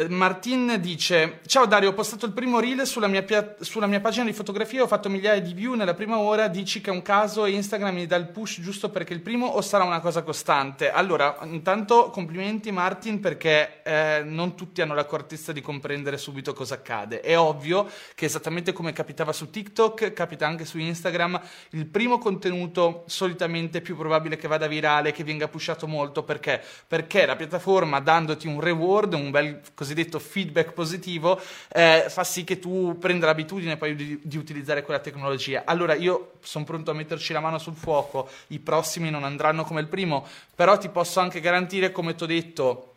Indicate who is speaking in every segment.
Speaker 1: Eh, Martin dice: Ciao Dario, ho postato il primo reel sulla mia, pia- sulla mia, pagina di fotografia. Ho fatto migliaia di view nella prima ora. Dici che è un caso e Instagram mi dà il push giusto perché il primo o sarà una cosa costante? Allora, intanto complimenti Martin perché eh, non tutti hanno l'accortezza di comprendere subito cosa accade. È ovvio che esattamente come capitava su TikTok, capita anche su Instagram. Il primo contenuto solitamente è più probabile che vada virale, che venga pushato molto perché? Perché la piattaforma dandoti un reward, un bel così cosiddetto feedback positivo, eh, fa sì che tu prenda l'abitudine poi di, di utilizzare quella tecnologia. Allora io sono pronto a metterci la mano sul fuoco, i prossimi non andranno come il primo, però ti posso anche garantire, come ti ho detto,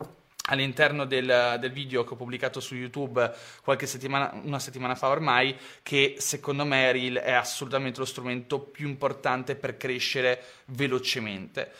Speaker 1: all'interno del, del, video che ho pubblicato su YouTube qualche settimana, una settimana fa ormai, che secondo me Reel è assolutamente lo strumento più importante per crescere velocemente.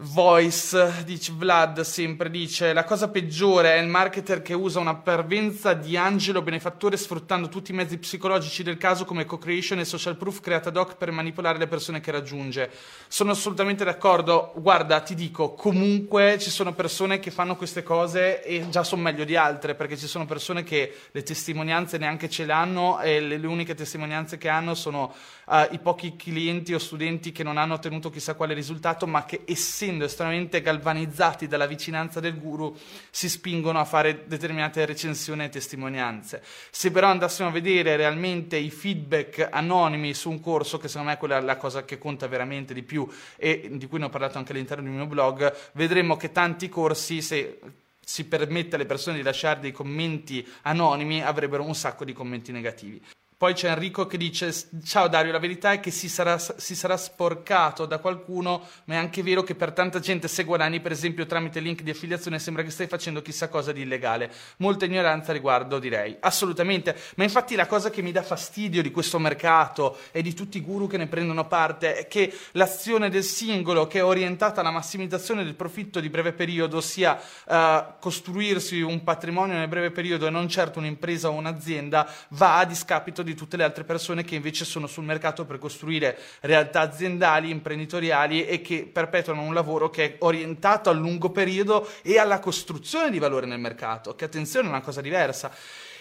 Speaker 1: Voice, dice Vlad, sempre dice la cosa peggiore è il marketer che usa una parvenza di angelo benefattore sfruttando tutti i mezzi psicologici del caso come co-creation e social proof creata ad hoc per manipolare le persone che raggiunge. Sono assolutamente d'accordo, guarda ti dico, comunque ci sono persone che fanno queste cose e già sono meglio di altre perché ci sono persone che le testimonianze neanche ce le hanno e le, le uniche testimonianze che hanno sono uh, i pochi clienti o studenti che non hanno ottenuto chissà quale risultato ma che essendo essendo estremamente galvanizzati dalla vicinanza del guru, si spingono a fare determinate recensioni e testimonianze. Se però andassimo a vedere realmente i feedback anonimi su un corso, che secondo me è quella la cosa che conta veramente di più e di cui ne ho parlato anche all'interno del mio blog, vedremo che tanti corsi, se si permette alle persone di lasciare dei commenti anonimi, avrebbero un sacco di commenti negativi. Poi c'è Enrico che dice: Ciao Dario, la verità è che si sarà, si sarà, sporcato da qualcuno, ma è anche vero che per tanta gente, se guadagni per esempio tramite link di affiliazione, sembra che stai facendo chissà cosa di illegale. Molta ignoranza riguardo, direi. Assolutamente. Ma infatti la cosa che mi dà fastidio di questo mercato e di tutti i guru che ne prendono parte è che l'azione del singolo, che è orientata alla massimizzazione del profitto di breve periodo, sia uh, costruirsi un patrimonio nel breve periodo e non certo un'impresa o un'azienda, va a discapito di tutte le altre persone che invece sono sul mercato per costruire realtà aziendali, imprenditoriali e che perpetuano un lavoro che è orientato al lungo periodo e alla costruzione di valore nel mercato, che attenzione è una cosa diversa.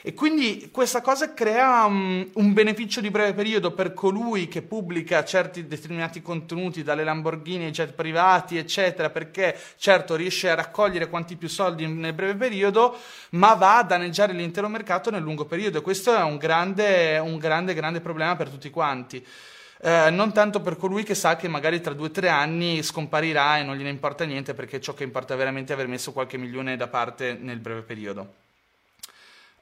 Speaker 1: E quindi questa cosa crea um, un beneficio di breve periodo per colui che pubblica certi determinati contenuti, dalle Lamborghini ai jet privati, eccetera, perché certo riesce a raccogliere quanti più soldi nel breve periodo, ma va a danneggiare l'intero mercato nel lungo periodo. E questo è un grande, un grande, grande problema per tutti quanti. Eh, non tanto per colui che sa che magari tra due o tre anni scomparirà e non gliene importa niente perché ciò che importa veramente è aver messo qualche milione da parte nel breve periodo.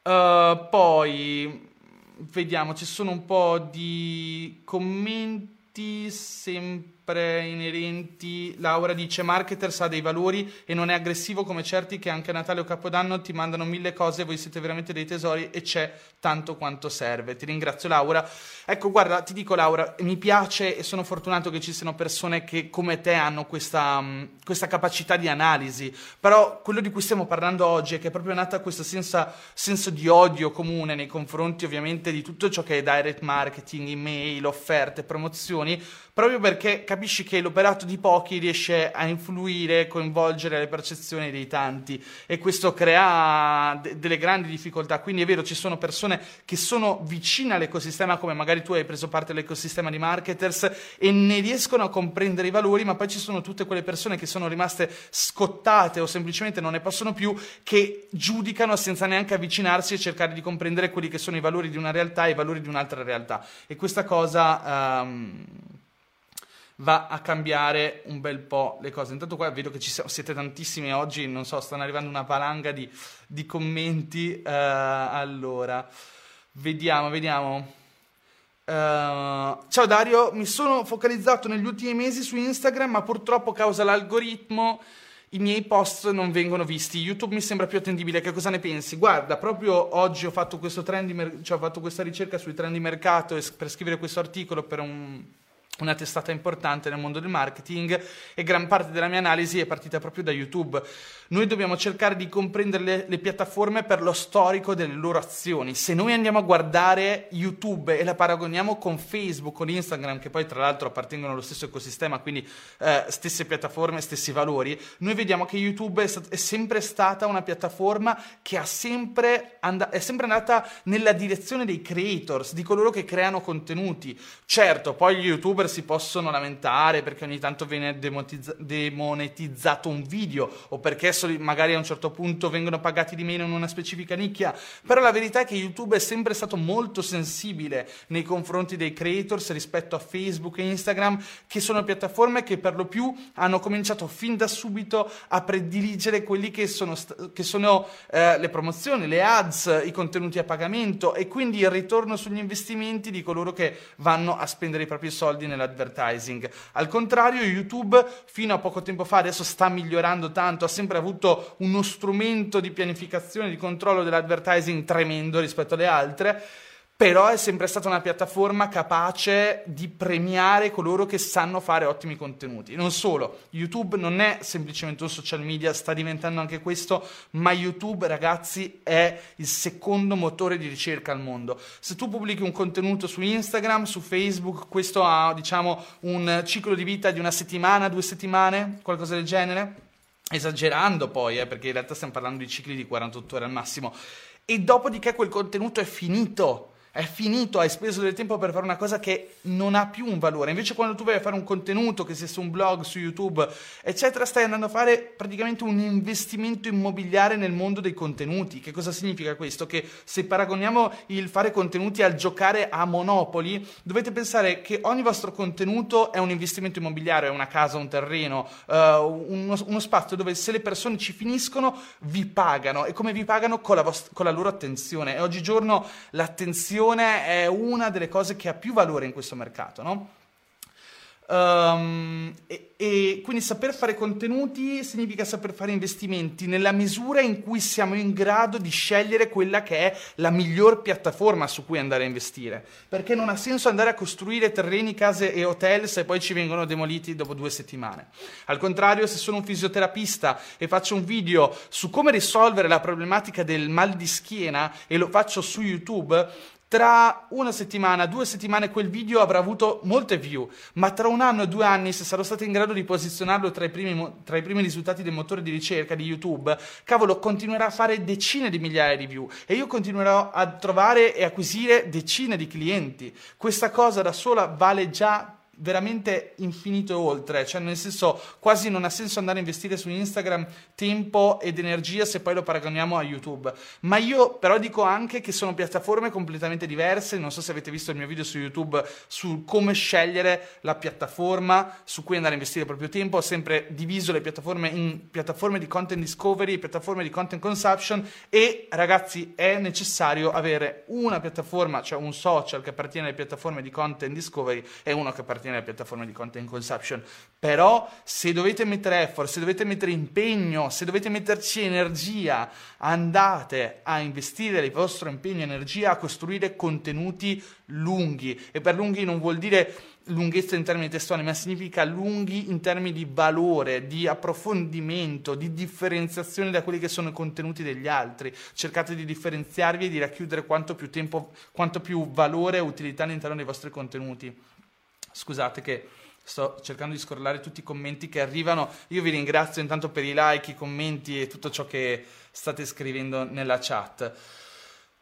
Speaker 1: Uh, poi vediamo, ci sono un po' di commenti sempre sempre inerenti. Laura dice: Marketers ha dei valori e non è aggressivo come certi che anche a Natale o Capodanno ti mandano mille cose. Voi siete veramente dei tesori e c'è tanto quanto serve. Ti ringrazio, Laura. Ecco, guarda, ti dico, Laura, mi piace e sono fortunato che ci siano persone che come te hanno questa, mm, questa capacità di analisi. Però quello di cui stiamo parlando oggi è che è proprio nata questo senso, senso di odio comune nei confronti, ovviamente, di tutto ciò che è direct marketing, email, offerte, promozioni proprio perché capisci che l'operato di pochi riesce a influire, coinvolgere le percezioni dei tanti e questo crea de- delle grandi difficoltà. Quindi è vero, ci sono persone che sono vicine all'ecosistema, come magari tu hai preso parte all'ecosistema di marketers e ne riescono a comprendere i valori, ma poi ci sono tutte quelle persone che sono rimaste scottate o semplicemente non ne possono più, che giudicano senza neanche avvicinarsi e cercare di comprendere quelli che sono i valori di una realtà e i valori di un'altra realtà. E questa cosa... Um, va a cambiare un bel po' le cose. Intanto qua vedo che ci siete tantissimi oggi, non so, stanno arrivando una valanga di, di commenti. Uh, allora, vediamo, vediamo. Uh, ciao Dario, mi sono focalizzato negli ultimi mesi su Instagram, ma purtroppo causa l'algoritmo i miei post non vengono visti. YouTube mi sembra più attendibile. Che cosa ne pensi? Guarda, proprio oggi ho fatto, mer- cioè ho fatto questa ricerca sui trend di mercato per scrivere questo articolo per un una testata importante nel mondo del marketing e gran parte della mia analisi è partita proprio da YouTube. Noi dobbiamo cercare di comprendere le, le, piattaforme per lo storico delle loro azioni. Se noi andiamo a guardare YouTube e la paragoniamo con Facebook, con Instagram, che poi tra l'altro appartengono allo stesso ecosistema, quindi eh, stesse piattaforme, stessi valori, noi vediamo che YouTube è, stat- è sempre stata una piattaforma che sempre and- è sempre andata nella direzione dei creators, di coloro che creano contenuti. Certo, poi gli youtuber si possono lamentare perché ogni tanto viene demonetizz- demonetizzato un video o perché magari a un certo punto vengono pagati di meno in una specifica nicchia, però la verità è che YouTube è sempre stato molto sensibile nei confronti dei creators rispetto a Facebook e Instagram, che sono piattaforme che per lo più hanno cominciato fin da subito a prediligere quelli che sono, che sono eh, le promozioni, le ads, i contenuti a pagamento e quindi il ritorno sugli investimenti di coloro che vanno a spendere i propri soldi nell'advertising. Al contrario, YouTube fino a poco tempo fa, adesso sta migliorando tanto, ha sempre avuto uno strumento di pianificazione, di controllo dell'advertising tremendo rispetto alle altre, però è sempre stata una piattaforma capace di premiare coloro che sanno fare ottimi contenuti. Non solo, YouTube non è semplicemente un social media, sta diventando anche questo, ma YouTube, ragazzi, è il secondo motore di ricerca al mondo. Se tu pubblichi un contenuto su Instagram, su Facebook, questo ha, diciamo, un ciclo di vita di una settimana, due settimane, qualcosa del genere esagerando poi, eh, perché in realtà stiamo parlando di cicli di 48 ore al massimo, e dopodiché quel contenuto è finito è finito, hai speso del tempo per fare una cosa che non ha più un valore. Invece quando tu vai a fare un contenuto, che sia su un blog, su YouTube, eccetera, stai andando a fare praticamente un investimento immobiliare nel mondo dei contenuti. Che cosa significa questo? Che se paragoniamo il fare contenuti al giocare a Monopoli, dovete pensare che ogni vostro contenuto è un investimento immobiliare, è una casa, un terreno, uh, uno, uno, spazio dove se le persone ci finiscono vi pagano e come vi pagano con la, vost- con la loro attenzione. E oggigiorno l'attenzione l'attenzione è una delle cose che ha più valore in questo mercato, no? Um, e, e, quindi saper fare contenuti significa saper fare investimenti nella misura in cui siamo in grado di scegliere quella che è la miglior piattaforma su cui andare a investire. Perché non ha senso andare a costruire terreni, case e hotel se poi ci vengono demoliti dopo due settimane. Al contrario, se sono un fisioterapista e faccio un video su come risolvere la problematica del mal di schiena e lo faccio su YouTube, tra una settimana, due settimane quel video avrà avuto molte view, ma tra un anno e due anni, se sarò stato in grado di posizionarlo tra i, primi, tra i primi risultati del motore di ricerca di YouTube, cavolo, continuerà a fare decine di migliaia di view e io continuerò a trovare e acquisire decine di clienti. Questa cosa da sola vale già veramente infinito oltre, cioè nel senso quasi non ha senso andare a investire su Instagram tempo ed energia se poi lo paragoniamo a YouTube. Ma io però dico anche che sono piattaforme completamente diverse, non so se avete visto il mio video su YouTube su come scegliere la piattaforma su cui andare a investire il proprio tempo, ho sempre diviso le piattaforme in piattaforme di content discovery piattaforme di content consumption e ragazzi è necessario avere una piattaforma, cioè un social che appartiene alle piattaforme di content discovery e uno che appartiene appartiene alle piattaforme di content consumption, però se dovete mettere effort, se dovete mettere impegno, se dovete metterci energia, andate a investire il vostro impegno e energia a costruire contenuti lunghi e per lunghi non vuol dire lunghezza in termini testuali, ma significa lunghi in termini di valore, di approfondimento, di differenziazione da quelli che sono i contenuti degli altri. Cercate di differenziarvi e di racchiudere quanto più tempo, quanto più valore e utilità all'interno dei vostri contenuti. Scusate che sto cercando di scorrelare tutti i commenti che arrivano. Io vi ringrazio intanto per i like, i commenti e tutto ciò che state scrivendo nella chat.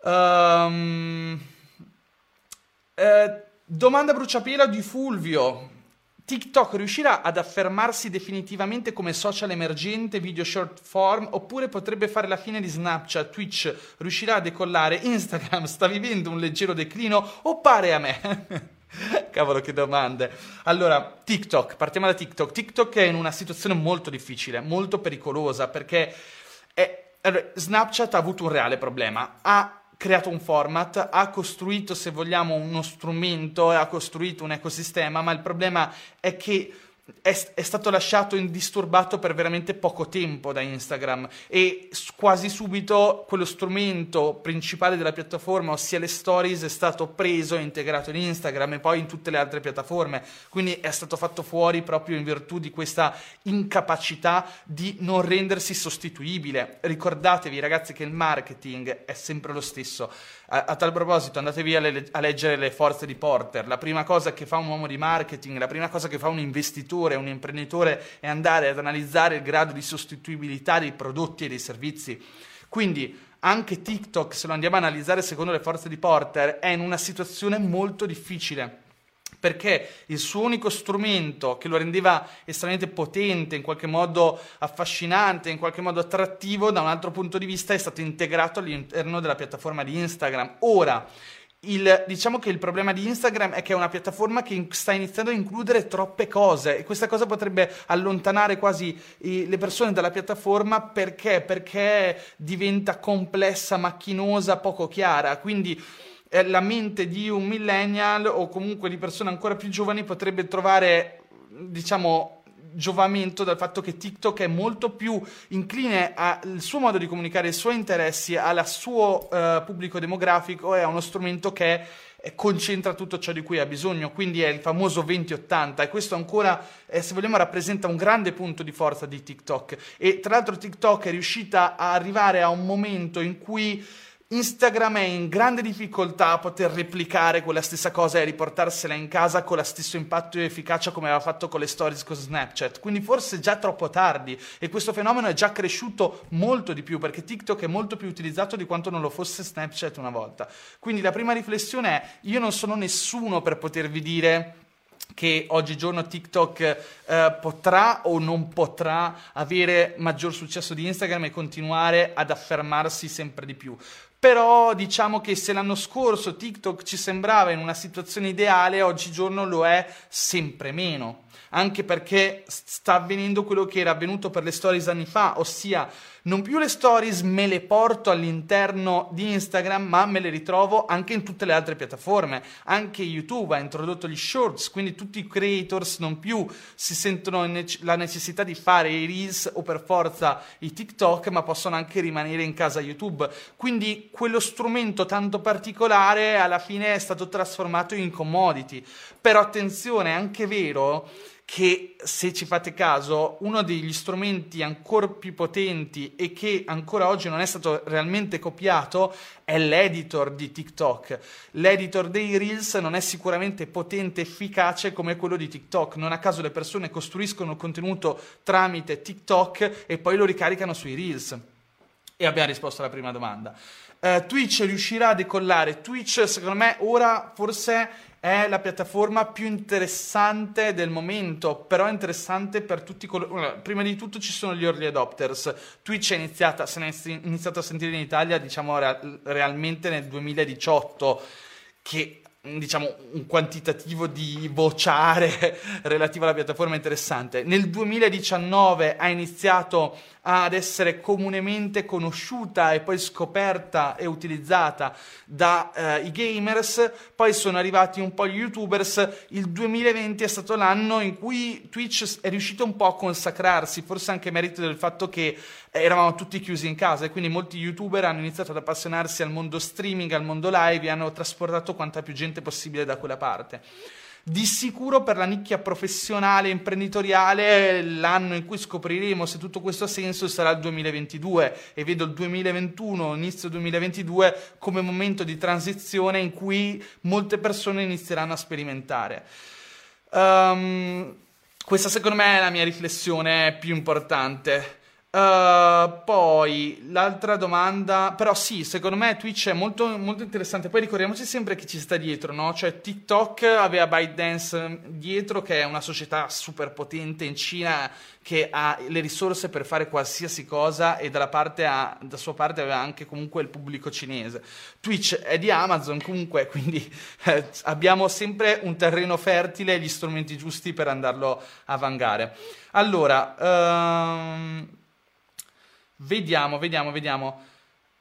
Speaker 1: Um, eh, domanda bruciapelo di Fulvio. TikTok riuscirà ad affermarsi definitivamente come social emergente video short form oppure potrebbe fare la fine di Snapchat, Twitch riuscirà a decollare, Instagram sta vivendo un leggero declino o pare a me? Cavolo, che domande. Allora, TikTok, partiamo da TikTok. TikTok è in una situazione molto difficile, molto pericolosa, perché è... Snapchat ha avuto un reale problema. Ha creato un format, ha costruito, se vogliamo, uno strumento, ha costruito un ecosistema, ma il problema è che è, è, stato lasciato indisturbato per veramente poco tempo da Instagram e quasi subito quello strumento principale della piattaforma, ossia le stories, è stato preso e integrato in Instagram e poi in tutte le altre piattaforme. Quindi è stato fatto fuori proprio in virtù di questa incapacità di non rendersi sostituibile. Ricordatevi ragazzi che il marketing è sempre lo stesso. A, a tal proposito andatevi a, le, a leggere le forze di Porter. La prima cosa che fa un uomo di marketing, la prima cosa che fa un investitore, un imprenditore è andare ad analizzare il grado di sostituibilità dei prodotti e dei servizi. Quindi anche TikTok, se lo andiamo a analizzare secondo le forze di Porter, è in una situazione molto difficile perché il suo unico strumento che lo rendeva estremamente potente, in qualche modo affascinante, in qualche modo attrattivo da un altro punto di vista è stato integrato all'interno della piattaforma di Instagram. Ora, il, diciamo che il problema di Instagram è che è una piattaforma che sta iniziando a includere troppe cose e questa cosa potrebbe allontanare quasi i, le persone dalla piattaforma perché? Perché diventa complessa, macchinosa, poco chiara. Quindi eh, la mente di un millennial o comunque di persone ancora più giovani potrebbe trovare, diciamo, giovamento dal fatto che TikTok è molto più incline al suo modo di comunicare, ai suoi interessi, al suo uh, pubblico demografico e a uno strumento che concentra tutto ciò di cui ha bisogno, quindi è il famoso 2080 e questo ancora, eh, se vogliamo, rappresenta un grande punto di forza di TikTok. E tra l'altro TikTok è riuscita a arrivare a un momento in cui Instagram è in grande difficoltà a poter replicare quella stessa cosa e riportarsela in casa con lo stesso impatto e efficacia come aveva fatto con le stories con Snapchat. Quindi forse è già troppo tardi e questo fenomeno è già cresciuto molto di più perché TikTok è molto più utilizzato di quanto non lo fosse Snapchat una volta. Quindi la prima riflessione è io non sono nessuno per potervi dire che oggigiorno TikTok eh, potrà o non potrà avere maggior successo di Instagram e continuare ad affermarsi sempre di più. Però diciamo che se l'anno scorso TikTok ci sembrava in una situazione ideale, oggigiorno lo è sempre meno. Anche perché sta avvenendo quello che era avvenuto per le stories anni fa, ossia non più le stories me le porto all'interno di Instagram, ma me le ritrovo anche in tutte le altre piattaforme. Anche YouTube ha introdotto gli shorts, quindi tutti i creators non più si sentono la necessità di fare i reels o per forza i TikTok, ma possono anche rimanere in casa YouTube. Quindi quello strumento tanto particolare alla fine è stato trasformato in commodity. Però attenzione, è anche vero che se ci fate caso uno degli strumenti ancora più potenti e che ancora oggi non è stato realmente copiato è l'editor di TikTok. L'editor dei Reels non è sicuramente potente e efficace come quello di TikTok. Non a caso le persone costruiscono contenuto tramite TikTok e poi lo ricaricano sui Reels. E abbiamo risposto alla prima domanda. Uh, Twitch riuscirà a decollare. Twitch, secondo me, ora forse è la piattaforma più interessante del momento, però è interessante per tutti coloro... Prima di tutto ci sono gli early adopters. Twitch è iniziata, se ne è iniziato a sentire in Italia, diciamo, realmente nel 2018, che diciamo un quantitativo di vociare relativo alla piattaforma interessante. Nel 2019 ha iniziato ad essere comunemente conosciuta e poi scoperta e utilizzata dai eh, gamers, poi sono arrivati un po' gli youtubers, il 2020 è stato l'anno in cui Twitch è riuscito un po' a consacrarsi, forse anche merito del fatto che eravamo tutti chiusi in casa e quindi molti youtuber hanno iniziato ad appassionarsi al mondo streaming, al mondo live e hanno trasportato quanta più gente possibile da quella parte. Di sicuro per la nicchia professionale e imprenditoriale l'anno in cui scopriremo se tutto questo ha senso sarà il 2022 e vedo il 2021, inizio 2022 come momento di transizione in cui molte persone inizieranno a sperimentare. Um, questa secondo me è la mia riflessione più importante. Uh, poi l'altra domanda, però sì, secondo me Twitch è molto, molto interessante. Poi ricordiamoci sempre chi ci sta dietro, no? Cioè TikTok aveva ByteDance dietro, che è una società super potente in Cina che ha le risorse per fare qualsiasi cosa e dalla parte ha, da sua parte aveva anche comunque il pubblico cinese. Twitch è di Amazon comunque, quindi eh, abbiamo sempre un terreno fertile e gli strumenti giusti per andarlo a vangare. Allora, um, Vediamo, vediamo, vediamo.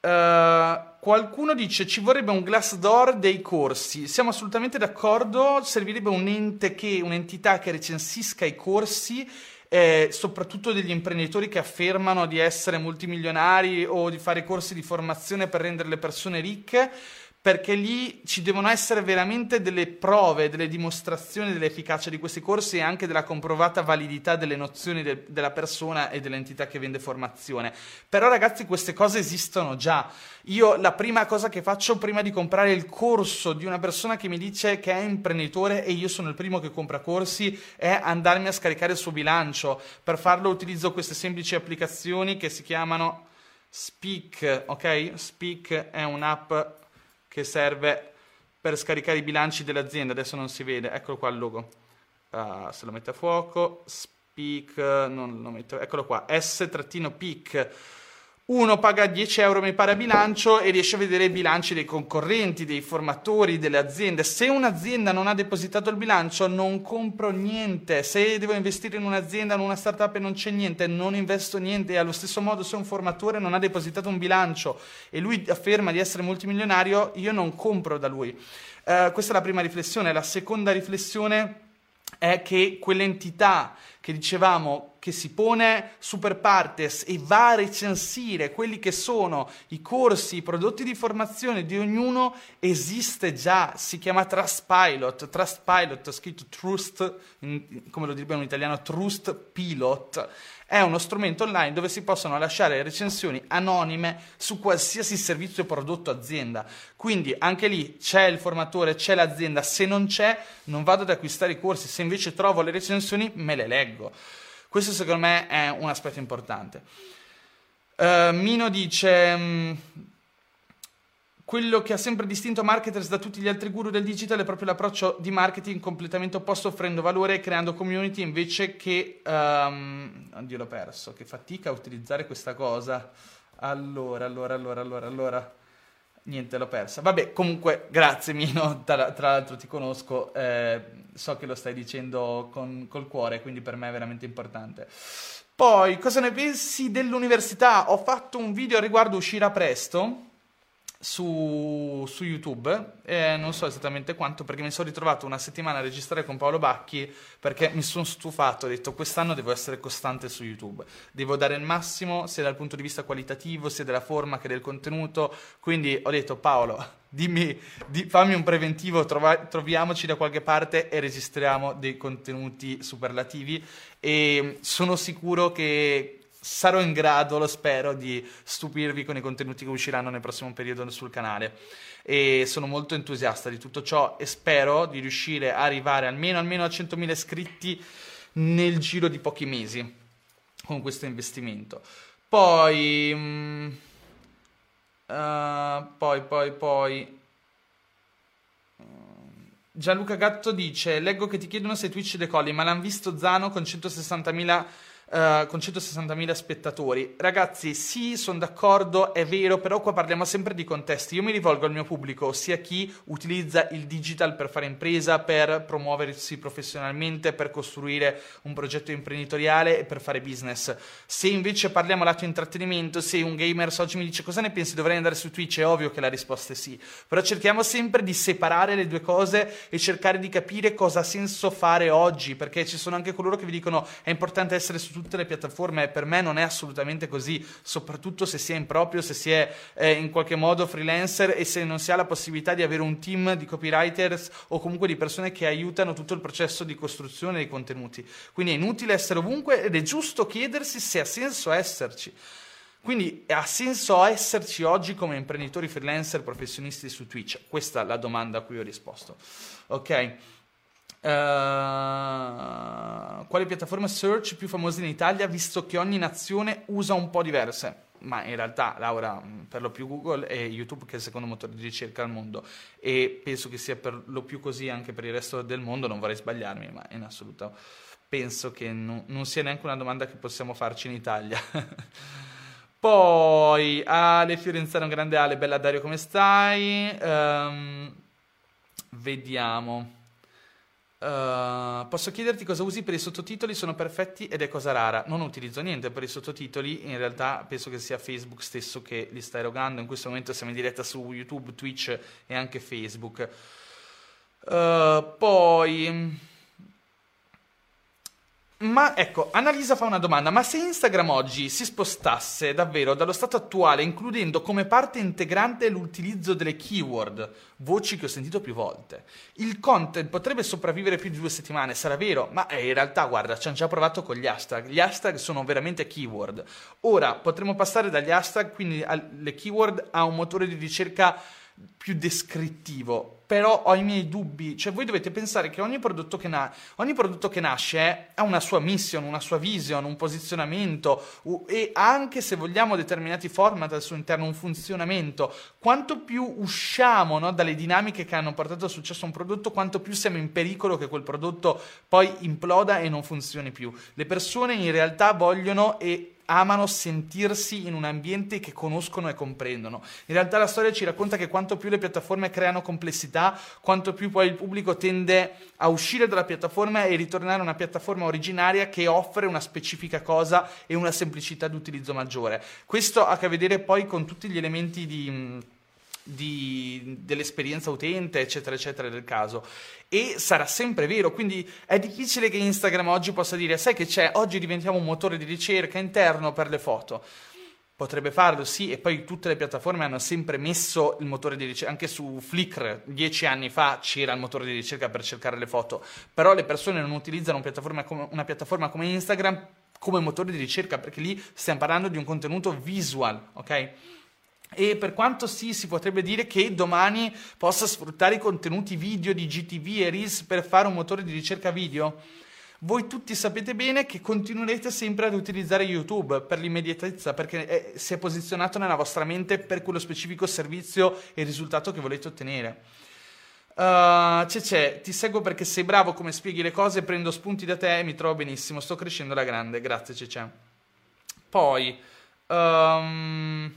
Speaker 1: Uh, qualcuno dice ci vorrebbe un glass door dei corsi. Siamo assolutamente d'accordo. Servirebbe un ente che, un'entità che recensisca i corsi, eh, soprattutto degli imprenditori che affermano di essere multimilionari o di fare corsi di formazione per rendere le persone ricche perché lì ci devono essere veramente delle prove, delle dimostrazioni dell'efficacia di questi corsi e anche della comprovata validità delle nozioni de- della persona e dell'entità che vende formazione. Però ragazzi queste cose esistono già. Io la prima cosa che faccio prima di comprare il corso di una persona che mi dice che è imprenditore e io sono il primo che compra corsi è andarmi a scaricare il suo bilancio. Per farlo utilizzo queste semplici applicazioni che si chiamano Speak, ok? Speak è un'app che serve per scaricare i bilanci dell'azienda. Adesso non si vede, eccolo qua il logo. Uh, se lo mette a fuoco, speak, non lo metto, eccolo qua, S-peak uno paga 10 euro mi pare a bilancio e riesce a vedere i bilanci dei concorrenti, dei formatori, delle aziende. Se un'azienda non ha depositato il bilancio non compro niente, se devo investire in un'azienda, in una startup e non c'è niente, non investo niente e allo stesso modo se un formatore non ha depositato un bilancio e lui afferma di essere multimilionario, io non compro da lui. Uh, questa è la prima riflessione. La seconda riflessione è che quell'entità che dicevamo che si pone super partes e va a recensire quelli che sono i corsi, i prodotti di formazione di ognuno, esiste già, si chiama Trustpilot, Trustpilot, scritto Trust, in, come lo direbbe in italiano, Trust Pilot, è uno strumento online dove si possono lasciare recensioni anonime su qualsiasi servizio prodotto azienda. Quindi anche lì c'è il formatore, c'è l'azienda, se non c'è non vado ad acquistare i corsi, se invece trovo le recensioni me le leggo. Questo secondo me è un aspetto importante. Uh, Mino dice... Quello che ha sempre distinto marketers da tutti gli altri guru del digital è proprio l'approccio di marketing completamente opposto, offrendo valore e creando community invece che... Um, oddio l'ho perso, che fatica a utilizzare questa cosa. Allora, allora, allora, allora, allora... Niente, l'ho persa. Vabbè, comunque, grazie Mino, tra, tra l'altro ti conosco, eh, so che lo stai dicendo con, col cuore, quindi per me è veramente importante. Poi, cosa ne pensi dell'università? Ho fatto un video a riguardo, uscirà presto su, su YouTube, eh, non so esattamente quanto, perché mi sono ritrovato una settimana a registrare con Paolo Bacchi, perché mi sono stufato, ho detto quest'anno devo essere costante su YouTube, devo dare il massimo sia dal punto di vista qualitativo, sia della forma che del contenuto, quindi ho detto Paolo, dimmi, di, fammi un preventivo, trova, troviamoci da qualche parte e registriamo dei contenuti superlativi. E sono sicuro che sarò in grado, lo spero, di stupirvi con i contenuti che usciranno nel prossimo periodo sul canale. E sono molto entusiasta di tutto ciò e spero di riuscire a arrivare almeno, almeno a 100.000 iscritti nel giro di pochi mesi con questo investimento. Poi, uh, poi, poi, poi. Gianluca Gatto dice: Leggo che ti chiedono se Twitch decolli, ma l'hanno visto Zano con 160.000 Uh, con 160.000 spettatori. Ragazzi, sì, sono d'accordo, è vero, però qua parliamo sempre di contesti. Io mi rivolgo al mio pubblico, ossia chi utilizza il digital per fare impresa, per promuoversi professionalmente, per costruire un progetto imprenditoriale e per fare business. Se invece parliamo lato intrattenimento, se un gamer oggi mi dice cosa ne pensi, dovrei andare su Twitch, è ovvio che la risposta è sì. Però cerchiamo sempre di separare le due cose e cercare di capire cosa ha senso fare oggi, perché ci sono anche coloro che vi dicono è importante essere su tutte le piattaforme, per me non è assolutamente così, soprattutto se si è in proprio, se si è eh, in qualche modo freelancer e se non si ha la possibilità di avere un team di copywriters o comunque di persone che aiutano tutto il processo di costruzione dei contenuti. Quindi è inutile essere ovunque ed è giusto chiedersi se ha senso esserci. Quindi ha senso esserci oggi come imprenditori freelancer professionisti su Twitch? Questa è la domanda a cui ho risposto. Ok? Uh, quale piattaforma search più famosa in Italia, visto che ogni nazione usa un po' diverse? Ma in realtà, Laura, mm, per lo più Google e YouTube, che è il secondo motore di ricerca al mondo, e penso che sia per lo più così anche per il resto del mondo. Non vorrei sbagliarmi, ma in assoluto penso che non, non sia neanche una domanda che possiamo farci in Italia. Poi, Ale Fiorenzano, grande Ale, bella Dario, come stai? Um, vediamo. Uh, posso chiederti cosa usi per i sottotitoli? Sono perfetti ed è cosa rara. Non utilizzo niente per i sottotitoli, in realtà penso che sia Facebook stesso che li sta erogando. In questo momento siamo in diretta su YouTube, Twitch e anche Facebook. Uh, poi ma ecco, Annalisa fa una domanda, ma se Instagram oggi si spostasse davvero dallo stato attuale, includendo come parte integrante l'utilizzo delle keyword, voci che ho sentito più volte, il content potrebbe sopravvivere più di due settimane, sarà vero? Ma eh, in realtà, guarda, ci hanno già provato con gli hashtag, gli hashtag sono veramente keyword. Ora potremmo passare dagli hashtag, quindi alle keyword, a un motore di ricerca più descrittivo però ho i miei dubbi. Cioè, voi dovete pensare che ogni prodotto che, na- ogni prodotto che nasce ha una sua mission, una sua vision, un posizionamento u- e anche se vogliamo determinati format al suo interno, un funzionamento. Quanto più usciamo no, dalle dinamiche che hanno portato al successo a un prodotto, quanto più siamo in pericolo che quel prodotto poi imploda e non funzioni più. Le persone in realtà vogliono e amano sentirsi in un ambiente che conoscono e comprendono. In realtà la storia ci racconta che quanto più le piattaforme creano complessità, quanto più poi il pubblico tende a uscire dalla piattaforma e ritornare a una piattaforma originaria che offre una specifica cosa e una semplicità d'utilizzo maggiore. Questo ha a che vedere poi con tutti gli elementi di di, dell'esperienza utente, eccetera, eccetera, del caso. E sarà sempre vero, quindi è difficile che Instagram oggi possa dire, sai che c'è, oggi diventiamo un motore di ricerca interno per le foto. Potrebbe farlo, sì, e poi tutte le piattaforme hanno sempre messo il motore di ricerca, anche su Flickr dieci anni fa c'era il motore di ricerca per cercare le foto, però le persone non utilizzano una piattaforma come, una piattaforma come Instagram come motore di ricerca, perché lì stiamo parlando di un contenuto visual, ok? E per quanto sì, si potrebbe dire che domani possa sfruttare i contenuti video di GTV e Reels per fare un motore di ricerca video, voi tutti sapete bene che continuerete sempre ad utilizzare YouTube per l'immediatezza, perché è, si è posizionato nella vostra mente per quello specifico servizio e risultato che volete ottenere. Uh, Cece, ti seguo perché sei bravo come spieghi le cose, prendo spunti da te e mi trovo benissimo, sto crescendo alla grande, grazie Cece. Poi... Um,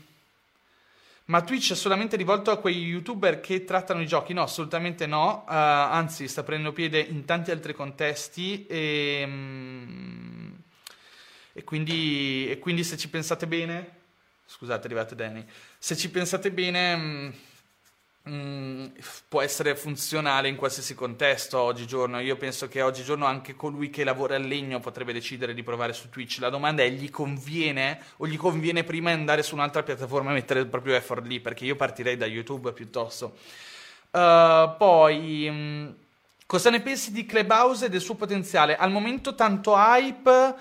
Speaker 1: ma Twitch è solamente rivolto a quei youtuber che trattano i giochi? No, assolutamente no. Uh, anzi, sta prendendo piede in tanti altri contesti. E, um, e, quindi, e quindi, se ci pensate bene. Scusate, arrivate Danny. Se ci pensate bene. Um, Mm, può essere funzionale in qualsiasi contesto oggigiorno. Io penso che oggigiorno anche colui che lavora al legno potrebbe decidere di provare su Twitch. La domanda è: gli conviene o gli conviene prima andare su un'altra piattaforma e mettere il proprio effort lì? Perché io partirei da YouTube piuttosto. Uh, poi. Mm, cosa ne pensi di Clubhouse e del suo potenziale? Al momento tanto hype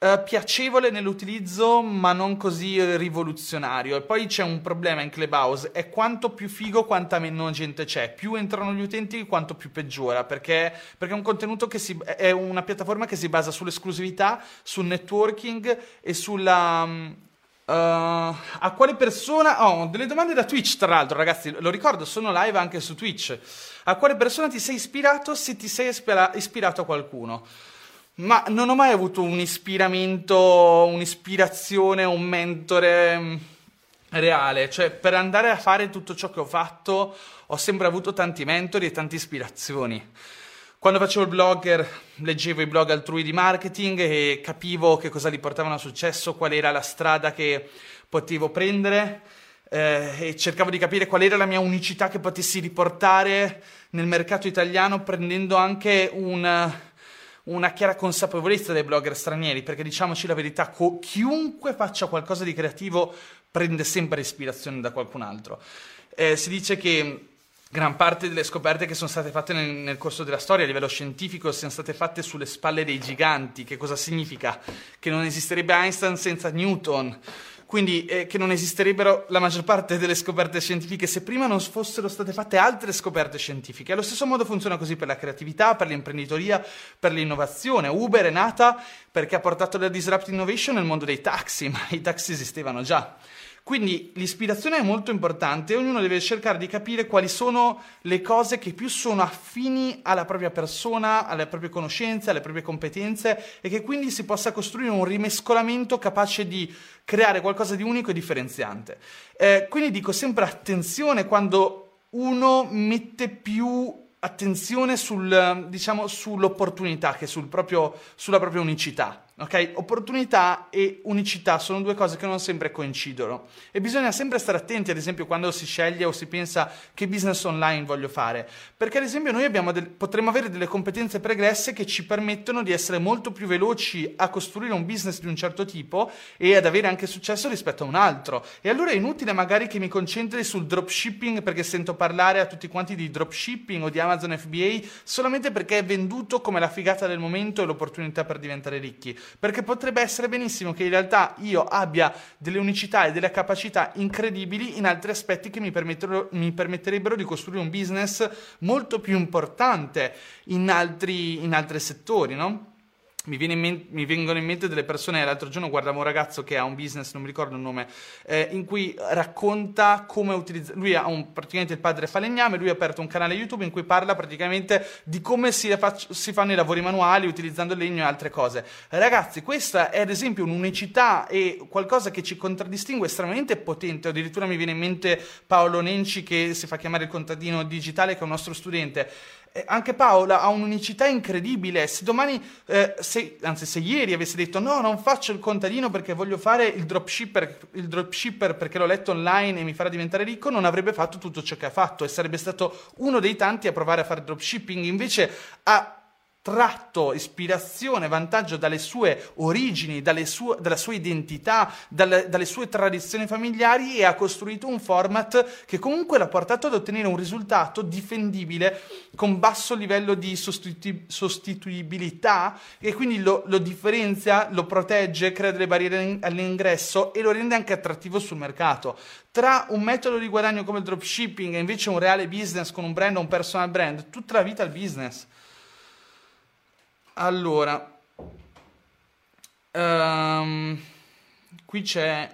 Speaker 1: Uh, piacevole nell'utilizzo, ma non così rivoluzionario. E poi c'è un problema in Clubhouse: è quanto più figo, quanta meno gente c'è. Più entrano gli utenti, quanto più peggiora. Perché, perché è un contenuto che si, è una piattaforma che si basa sull'esclusività, sul networking e sulla. Uh, a quale persona? Oh, delle domande da Twitch, tra l'altro, ragazzi. Lo ricordo, sono live anche su Twitch. A quale persona ti sei ispirato se ti sei ispira- ispirato a qualcuno? Ma non ho mai avuto un ispiramento, un'ispirazione, un mentore mm, reale. Cioè, per andare a fare tutto ciò che ho fatto, ho sempre avuto tanti mentori e tante ispirazioni. Quando facevo il blogger, leggevo i blog altrui di marketing e capivo che cosa li portavano a successo, qual era la strada che potevo prendere eh, e cercavo di capire qual era la mia unicità che potessi riportare nel mercato italiano prendendo anche un una chiara consapevolezza dei blogger stranieri, perché diciamoci la verità, co- chiunque faccia qualcosa di creativo prende sempre ispirazione da qualcun altro. Eh, si dice che gran parte delle scoperte che sono state fatte nel, nel, corso della storia a livello scientifico siano state fatte sulle spalle dei giganti. Che cosa significa? Che non esisterebbe Einstein senza Newton quindi eh, che non esisterebbero la maggior parte delle scoperte scientifiche se prima non fossero state fatte altre scoperte scientifiche. Allo stesso modo funziona così per la creatività, per l'imprenditoria, per l'innovazione. Uber è nata perché ha portato la disrupt innovation nel mondo dei taxi, ma i taxi esistevano già. Quindi l'ispirazione è molto importante ognuno deve cercare di capire quali sono le cose che più sono affini alla propria persona, alle proprie conoscenze, alle proprie competenze e che quindi si possa costruire un rimescolamento capace di creare qualcosa di unico e differenziante. Eh, quindi dico sempre attenzione quando uno mette più attenzione sul, diciamo, sull'opportunità che sul proprio, sulla propria unicità. Ok? Opportunità e unicità sono due cose che non sempre coincidono e bisogna sempre stare attenti, ad esempio, quando si sceglie o si pensa che business online voglio fare, perché ad esempio noi del, potremmo avere delle competenze pregresse che ci permettono di essere molto più veloci a costruire un business di un certo tipo e ad avere anche successo rispetto a un altro. E allora è inutile magari che mi concentri sul dropshipping perché sento parlare a tutti quanti di dropshipping o di Amazon FBA solamente perché è venduto come la figata del momento e l'opportunità per diventare ricchi perché potrebbe essere benissimo che in realtà io abbia delle unicità e delle capacità incredibili in altri aspetti che mi, mi permetterebbero di costruire un business molto più importante in altri, in altri settori, no? Mi, men- mi, vengono in mente delle persone, l'altro giorno guardavo un ragazzo che ha un business, non mi ricordo il nome, eh, in cui racconta come utilizzare, lui ha un, praticamente il padre falegname, lui ha aperto un canale YouTube in cui parla praticamente di come si, si fanno i lavori manuali utilizzando il legno e altre cose. Ragazzi, questa è ad esempio un'unicità e qualcosa che ci contraddistingue estremamente potente, addirittura mi viene in mente Paolo Nenci che si fa chiamare il contadino digitale che è un nostro studente eh, anche Paola ha un'unicità incredibile. Se domani, eh, se, anzi se ieri avesse detto no, non faccio il contadino perché voglio fare il dropshipper, il dropshipper perché l'ho letto online e mi farà diventare ricco, non avrebbe fatto tutto ciò che ha fatto e sarebbe stato uno dei tanti a provare a fare dropshipping. Invece ha tratto ispirazione, vantaggio dalle sue origini, sue, dalla sua identità, dalle, dalle, sue tradizioni familiari e ha costruito un format che comunque l'ha portato ad ottenere un risultato difendibile con basso livello di sostitu- sostituibilità e quindi lo, lo, differenzia, lo protegge, crea delle barriere all'ingresso e lo rende anche attrattivo sul mercato. Tra un metodo di guadagno come il dropshipping e invece un reale business con un brand o un personal brand, tutta la vita il business. Allora, um, qui c'è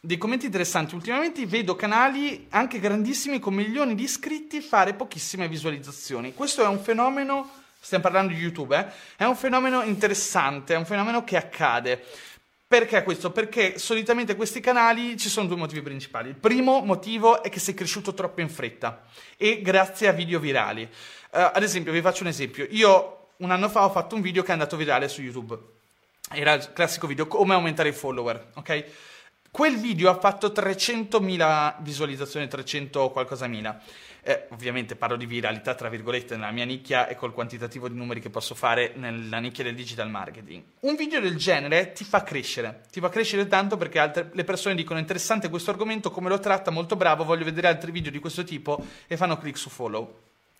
Speaker 1: dei commenti interessanti. Ultimamente vedo canali anche grandissimi con milioni di iscritti fare pochissime visualizzazioni. Questo è un fenomeno, stiamo parlando di YouTube, eh? è un fenomeno interessante, è un fenomeno che accade. Perché questo? Perché solitamente questi canali ci sono due motivi principali. Il primo motivo è che sei cresciuto troppo in fretta e grazie a video virali. Uh, ad esempio, vi faccio un esempio. Io un anno fa ho fatto un video che è andato virale su YouTube. Era il classico video come aumentare i follower, ok? Quel video ha fatto 300.000 visualizzazioni, 300 qualcosa mila. Eh, ovviamente parlo di viralità, tra virgolette, nella mia nicchia e col quantitativo di numeri che posso fare nella nicchia del digital marketing. Un video del genere ti fa crescere, ti fa crescere tanto perché altre, le persone dicono interessante questo argomento, come lo tratta, molto bravo, voglio vedere altri video di questo tipo e fanno click su follow.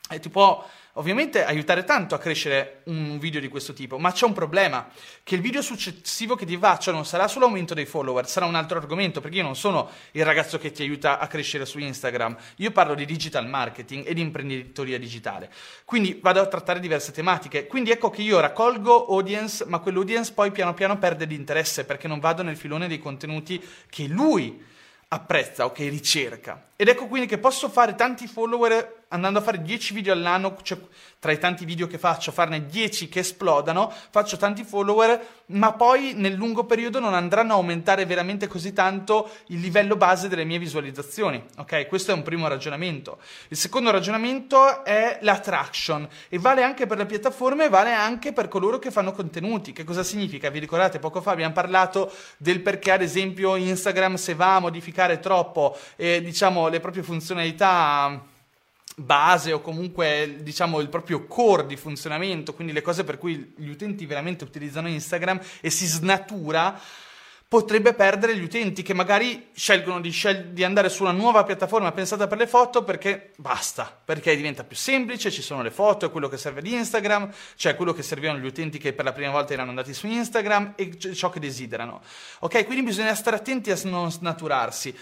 Speaker 1: E ti può ovviamente aiutare tanto a crescere un video di questo tipo, ma c'è un problema, che il video successivo che ti faccio non sarà sull'aumento dei follower, sarà un altro argomento, perché io non sono il ragazzo che ti aiuta a crescere su Instagram, io parlo di digital marketing e di imprenditoria digitale, quindi vado a trattare diverse tematiche, quindi ecco che io raccolgo audience, ma quell'audience poi piano piano perde l'interesse perché non vado nel filone dei contenuti che lui apprezza o che ricerca. Ed ecco quindi che posso fare tanti follower andando a fare 10 video all'anno, cioè tra i tanti video che faccio, farne 10 che esplodano, faccio tanti follower, ma poi nel lungo periodo non andranno a aumentare veramente così tanto il livello base delle mie visualizzazioni. Ok, questo è un primo ragionamento. Il secondo ragionamento è l'attraction e vale anche per le piattaforme, vale anche per coloro che fanno contenuti. Che cosa significa? Vi ricordate poco fa abbiamo parlato del perché ad esempio Instagram se va a modificare troppo eh, diciamo le proprie funzionalità base o comunque diciamo il proprio core di funzionamento, quindi le cose per cui gli utenti veramente utilizzano Instagram e si snatura, potrebbe perdere gli utenti che magari scelgono di, scel- di, andare su una nuova piattaforma pensata per le foto perché basta, perché diventa più semplice, ci sono le foto, è quello che serve di Instagram, cioè quello che servivano gli utenti che per la prima volta erano andati su Instagram e ciò che desiderano. Ok, quindi bisogna stare attenti a non snaturarsi.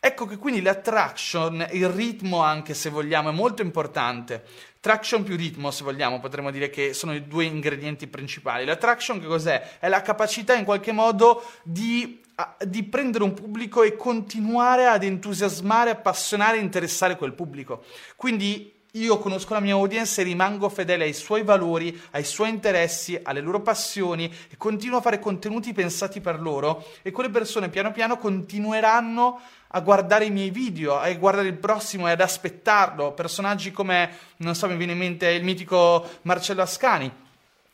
Speaker 1: Ecco che quindi l'attraction, il ritmo anche se vogliamo, è molto importante. Traction più ritmo, se vogliamo, potremmo dire che sono i due ingredienti principali. L'attraction che cos'è? È la capacità in qualche modo di, di prendere un pubblico e continuare ad entusiasmare, appassionare interessare quel pubblico. Quindi io conosco la mia audience e rimango fedele ai suoi valori, ai suoi interessi, alle loro passioni e continuo a fare contenuti pensati per loro e quelle persone piano piano continueranno a guardare i miei video, a guardare il prossimo e ad aspettarlo. Personaggi come, non so, mi viene in mente il mitico Marcello Ascani.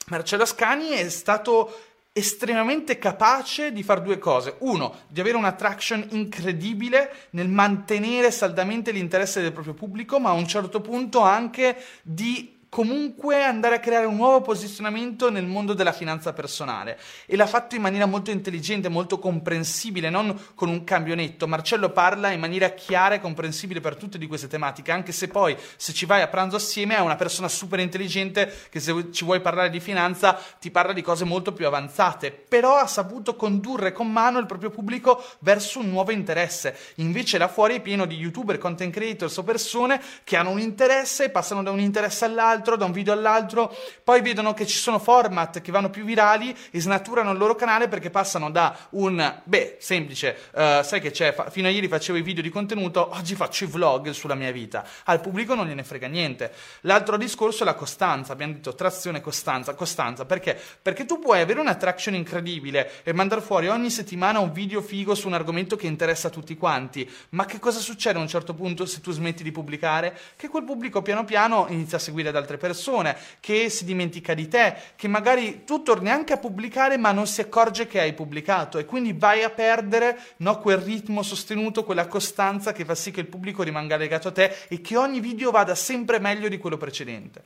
Speaker 1: Marcello Ascani è stato estremamente capace di fare due cose. Uno, di avere un'attraction incredibile nel mantenere saldamente l'interesse del proprio pubblico, ma a un certo punto anche di comunque andare a creare un nuovo posizionamento nel mondo della finanza personale e l'ha fatto in maniera molto intelligente, molto comprensibile, non con un cambio. Marcello parla in maniera chiara e comprensibile per tutte di queste tematiche, anche se poi se ci vai a pranzo assieme è una persona super intelligente che se ci vuoi parlare di finanza ti parla di cose molto più avanzate, però ha saputo condurre con mano il proprio pubblico verso un nuovo interesse. Invece là fuori è pieno di youtuber, content creators o persone che hanno un interesse e passano da un interesse all'altro all'altro, da un video all'altro, poi vedono che ci sono format che vanno più virali e snaturano il loro canale perché passano da un, beh, semplice, uh, sai che c'è, fa- fino a ieri facevo i video di contenuto, oggi faccio i vlog sulla mia vita, al pubblico non gliene frega niente. L'altro discorso è la costanza, abbiamo detto trazione, costanza, costanza, perché? Perché tu puoi avere un'attraction incredibile e mandare fuori ogni settimana un video figo su un argomento che interessa a tutti quanti, ma che cosa succede a un certo punto se tu smetti di pubblicare? Che quel pubblico piano piano inizia a seguire ad altre altre persone, che si dimentica di te, che magari tu torni anche a pubblicare ma non si accorge che hai pubblicato e quindi vai a perdere no, quel ritmo sostenuto, quella costanza che fa sì che il pubblico rimanga legato a te e che ogni video vada sempre meglio di quello precedente.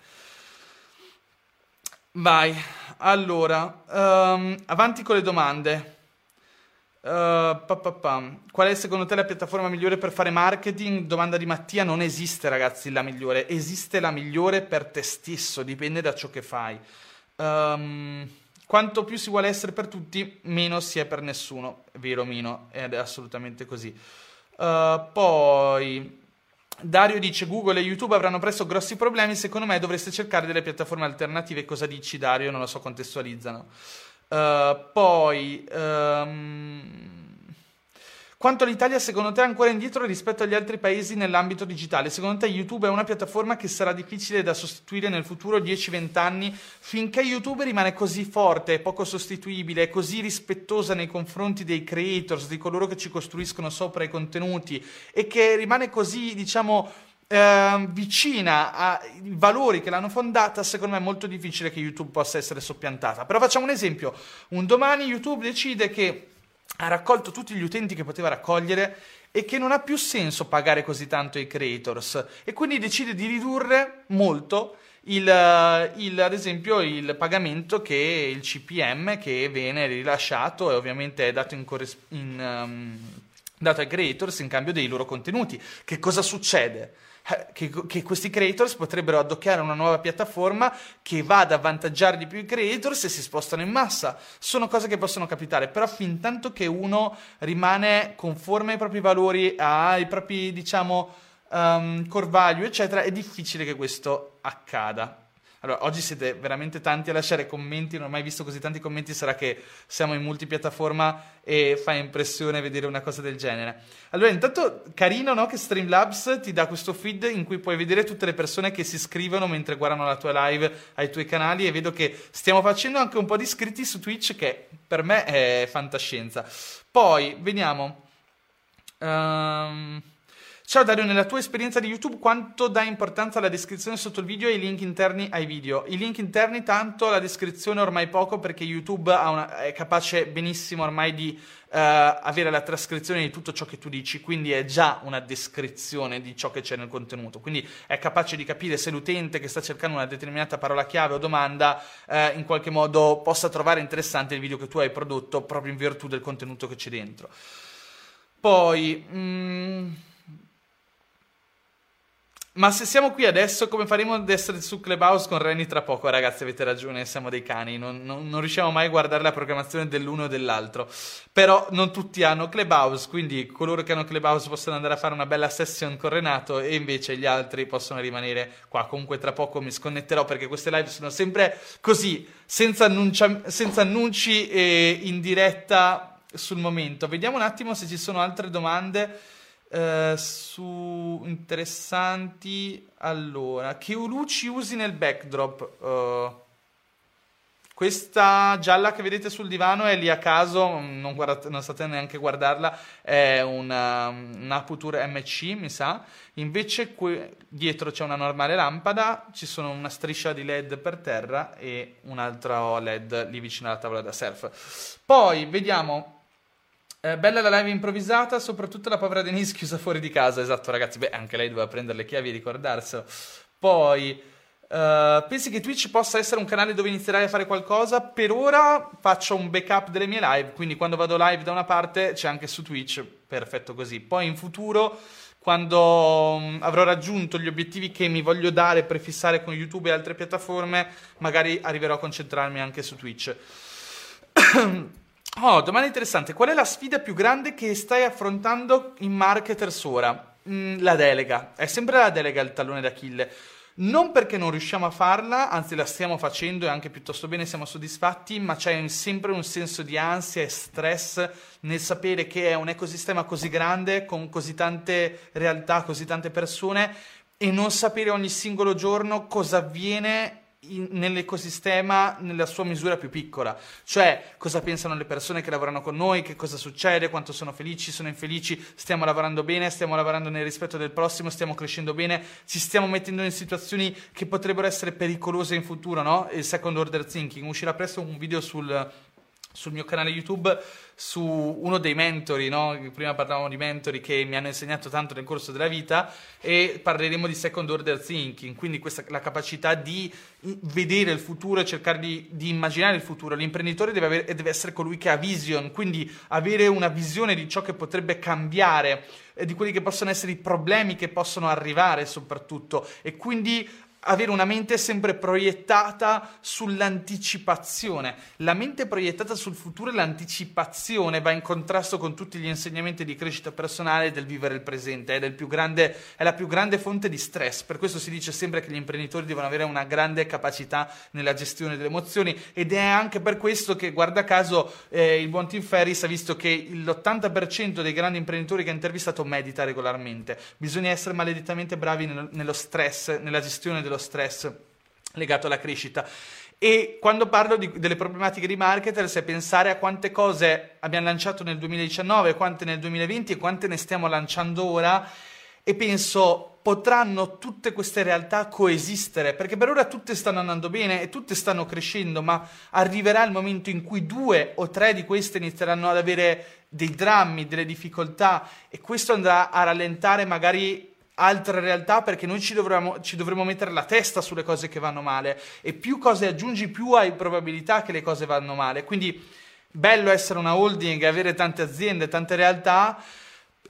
Speaker 1: Vai, allora, um, avanti con le domande. Uh, pa, pa, pa. Qual è secondo te la piattaforma migliore per fare marketing? Domanda di Mattia, non esiste ragazzi la migliore, esiste la migliore per te stesso, dipende da ciò che fai. Um, quanto più si vuole essere per tutti, meno si è per nessuno, vero Mino, è assolutamente così. Uh, poi Dario dice Google e YouTube avranno presto grossi problemi, secondo me dovreste cercare delle piattaforme alternative, cosa dici Dario? Non lo so, contestualizzano. Uh, poi, um, quanto all'Italia, secondo te è ancora indietro rispetto agli altri paesi nell'ambito digitale? Secondo te YouTube è una piattaforma che sarà difficile da sostituire nel futuro 10-20 anni finché YouTube rimane così forte, poco sostituibile, così rispettosa nei confronti dei creators, di coloro che ci costruiscono sopra i contenuti e che rimane così, diciamo, eh, vicina ai valori che l'hanno fondata, secondo me è molto difficile che YouTube possa essere soppiantata. Però facciamo un esempio. Un domani YouTube decide che ha raccolto tutti gli utenti che poteva raccogliere e che non ha più senso pagare così tanto i creators e quindi decide di ridurre molto il, il, ad esempio il pagamento che il CPM che viene rilasciato e ovviamente è dato in, in um, dato ai creators in cambio dei loro contenuti. Che cosa succede? Eh, che, che, questi creators potrebbero addocchiare una nuova piattaforma che va ad avvantaggiare di più i creators e si spostano in massa. Sono cose che possono capitare, però fin tanto che uno rimane conforme ai propri valori, ai propri, diciamo, um, core value, eccetera, è difficile che questo accada. Allora, oggi siete veramente tanti a lasciare commenti, non ho mai visto così tanti commenti, sarà che siamo in multipiattaforma e fa impressione vedere una cosa del genere. Allora, intanto carino no, che Streamlabs ti dà questo feed in cui puoi vedere tutte le persone che si iscrivono mentre guardano la tua live ai tuoi canali e vedo che stiamo facendo anche un po' di iscritti su Twitch che per me è fantascienza. Poi, veniamo... Um... Ciao Dario, nella tua esperienza di YouTube quanto dai importanza alla descrizione sotto il video e ai link interni ai video? I link interni tanto, la descrizione ormai poco perché YouTube una, è capace benissimo ormai di uh, avere la trascrizione di tutto ciò che tu dici, quindi è già una descrizione di ciò che c'è nel contenuto, quindi è capace di capire se l'utente che sta cercando una determinata parola chiave o domanda uh, in qualche modo possa trovare interessante il video che tu hai prodotto proprio in virtù del contenuto che c'è dentro. Poi... Mm, ma se siamo qui adesso, come faremo ad essere su Clubhouse con Renny tra poco? Ragazzi, avete ragione, siamo dei cani, non, non, non, riusciamo mai a guardare la programmazione dell'uno o dell'altro. Però non tutti hanno Clubhouse, quindi coloro che hanno Clubhouse possono andare a fare una bella session con Renato e invece gli altri possono rimanere qua. Comunque tra poco mi sconnetterò perché queste live sono sempre così, senza, annuncia, senza annunci e in diretta sul momento. Vediamo un attimo se ci sono altre domande. Eh, su interessanti. Allora, che luci usi nel backdrop? Uh, questa gialla che vedete sul divano è lì a caso, non, guardate, non state neanche a guardarla, è una, un Aputure MC, mi sa. Invece qui dietro c'è una normale lampada, ci sono una striscia di LED per terra e un altro LED lì vicino alla tavola da surf. Poi vediamo eh, bella la live improvvisata, soprattutto la povera Denise chiusa fuori di casa. Esatto, ragazzi. Beh, anche lei doveva prendere le chiavi e ricordarselo. Poi, uh, pensi che Twitch possa essere un canale dove inizierai a fare qualcosa? Per ora faccio un backup delle mie live, quindi quando vado live da una parte c'è anche su Twitch. Perfetto così. Poi in futuro, quando um, avrò raggiunto gli obiettivi che mi voglio dare, prefissare con YouTube e altre piattaforme, magari arriverò a concentrarmi anche su Twitch. Oh, domanda interessante. Qual è la sfida più grande che stai affrontando in Marketers ora? Mm, la delega. È sempre la delega il tallone d'Achille. Non perché non riusciamo a farla, anzi la stiamo facendo e anche piuttosto bene, siamo soddisfatti, ma c'è sempre un senso di ansia e stress nel sapere che è un ecosistema così grande, con così tante realtà, così tante persone, e non sapere ogni singolo giorno cosa avviene in, nell'ecosistema nella sua misura più piccola, cioè cosa pensano le persone che lavorano con noi, che cosa succede, quanto sono felici, sono infelici, stiamo lavorando bene, stiamo lavorando nel rispetto del prossimo, stiamo crescendo bene, ci stiamo mettendo in situazioni che potrebbero essere pericolose in futuro, no? Il second order thinking, uscirà presto un video sul, sul mio canale YouTube su uno dei mentori, no? prima parlavamo di mentori che mi hanno insegnato tanto nel corso della vita e parleremo di second order thinking, quindi questa, la capacità di vedere il futuro e cercare di, di immaginare il futuro. L'imprenditore deve, avere, deve, essere colui che ha vision, quindi avere una visione di ciò che potrebbe cambiare, di quelli che possono essere i problemi che possono arrivare soprattutto e quindi avere una mente sempre proiettata sull'anticipazione. La mente proiettata sul futuro e l'anticipazione va in contrasto con tutti gli insegnamenti di crescita personale del vivere il presente, è, grande, è, la più grande fonte di stress. Per questo si dice sempre che gli imprenditori devono avere una grande capacità nella gestione delle emozioni ed è anche per questo che, guarda caso, eh, il buon Tim Ferris ha visto che l'80% dei grandi imprenditori che ha intervistato medita regolarmente. Bisogna essere maledettamente bravi nello stress, nella gestione dello stress legato alla crescita. E quando parlo di, delle problematiche di marketers è pensare a quante cose abbiamo lanciato nel 2019, quante nel 2020 e quante ne stiamo lanciando ora e penso potranno tutte queste realtà coesistere perché per ora tutte stanno andando bene e tutte stanno crescendo ma arriverà il momento in cui due o tre di queste inizieranno ad avere dei drammi, delle difficoltà e questo andrà a rallentare magari altre realtà perché noi ci, dovremo, ci dovremo mettere la testa sulle cose che vanno male e più cose aggiungi più hai probabilità che le cose vanno male. Quindi bello essere una holding, avere tante aziende, tante realtà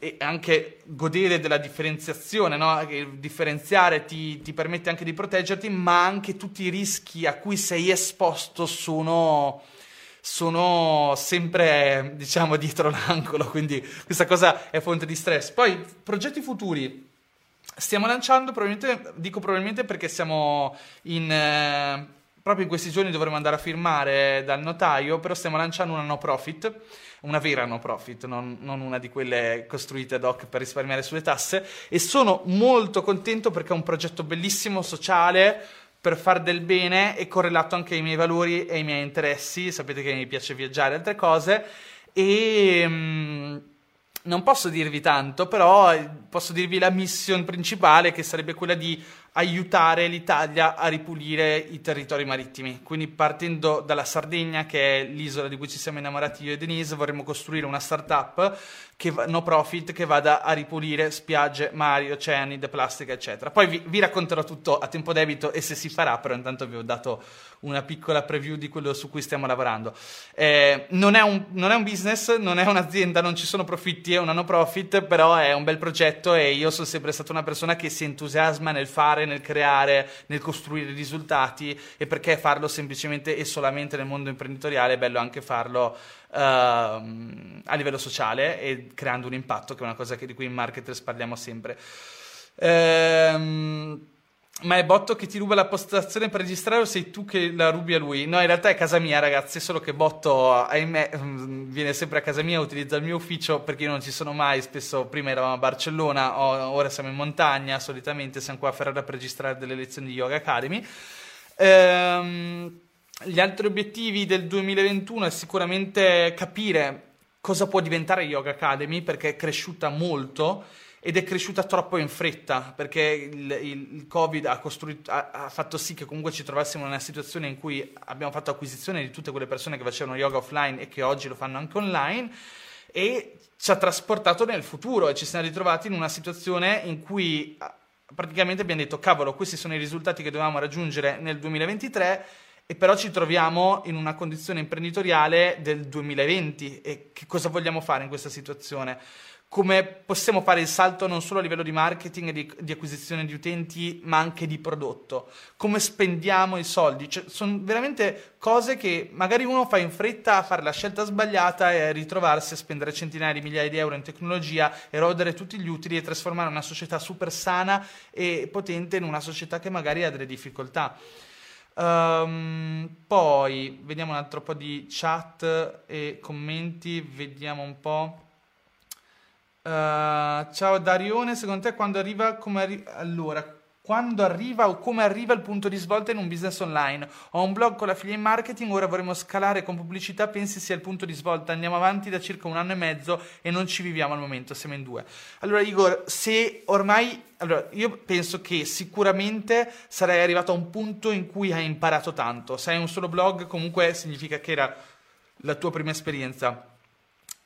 Speaker 1: e anche godere della differenziazione, no? differenziare ti, ti, permette anche di proteggerti, ma anche tutti i rischi a cui sei esposto sono, sono sempre, diciamo, dietro l'angolo, quindi questa cosa è fonte di stress. Poi, progetti futuri. Stiamo lanciando, probabilmente, dico probabilmente perché siamo in... Eh, proprio in questi giorni dovremo andare a firmare dal notaio, però stiamo lanciando una no profit, una vera no profit, non, non, una di quelle costruite ad hoc per risparmiare sulle tasse, e sono molto contento perché è un progetto bellissimo, sociale, per far del bene e correlato anche ai miei valori e ai miei interessi, sapete che mi piace viaggiare e altre cose, e... Mh, non posso dirvi tanto, però posso dirvi la mission principale che sarebbe quella di aiutare l'Italia a ripulire i territori marittimi. Quindi partendo dalla Sardegna, che è l'isola di cui ci siamo innamorati io e Denise, vorremmo costruire una startup che no profit che vada a ripulire spiagge, mari, oceani, da plastica, eccetera. Poi vi, vi, racconterò tutto a tempo debito e se si farà, però intanto vi ho dato una piccola preview di quello su cui stiamo lavorando. Eh, non, è un, non, è un, business, non è un'azienda, non ci sono profitti, è una no profit, però è un bel progetto e io sono sempre stata una persona che si entusiasma nel fare, nel creare, nel costruire risultati e perché farlo semplicemente e solamente nel mondo imprenditoriale è bello anche farlo uh, a livello sociale e creando un impatto, che è una cosa di cui in marketers parliamo sempre. Ehm, Ma è Botto che ti ruba la postazione per registrare o sei tu che la rubi a lui? No, in realtà è casa mia, ragazzi, solo che Botto, ahimè, mm, viene sempre a casa mia, utilizza il mio ufficio perché io non ci sono mai, spesso prima eravamo a Barcellona, ora siamo in montagna, solitamente siamo qua a Ferrara per registrare delle lezioni di Yoga Academy. Ehm, gli altri obiettivi del 2021 è sicuramente capire cosa può diventare Yoga Academy perché è cresciuta molto ed è cresciuta troppo in fretta perché il, il, il Covid ha, ha, ha, fatto sì che comunque ci trovassimo in una situazione in cui abbiamo fatto acquisizione di tutte quelle persone che facevano yoga offline e che oggi lo fanno anche online e ci ha trasportato nel futuro e ci siamo ritrovati in una situazione in cui praticamente abbiamo detto cavolo questi sono i risultati che dovevamo raggiungere nel 2023 e però ci troviamo in una condizione imprenditoriale del 2020 e che cosa vogliamo fare in questa situazione? Come possiamo fare il salto non solo a livello di marketing e di, di, acquisizione di utenti, ma anche di prodotto, come spendiamo i soldi. Cioè, sono veramente cose che magari uno fa in fretta a fare la scelta sbagliata e a ritrovarsi a spendere centinaia di migliaia di euro in tecnologia, erodere tutti gli utili e trasformare una società super sana e potente in una società che magari ha delle difficoltà. Um, poi vediamo un altro po' di chat e commenti, vediamo un po'. Uh, ciao Darione, secondo te quando arriva come arri- allora, quando arriva o come arriva il punto di svolta in un business online? Ho un blog con l'affiliate marketing, ora vorremmo scalare con pubblicità, pensi sia il punto di svolta? Andiamo avanti da circa un anno e mezzo e non ci viviamo al momento, siamo in due. Allora Igor, se ormai allora, io penso che sicuramente sarai arrivato a un punto in cui hai imparato tanto. Se hai un solo blog, comunque significa che era la tua prima esperienza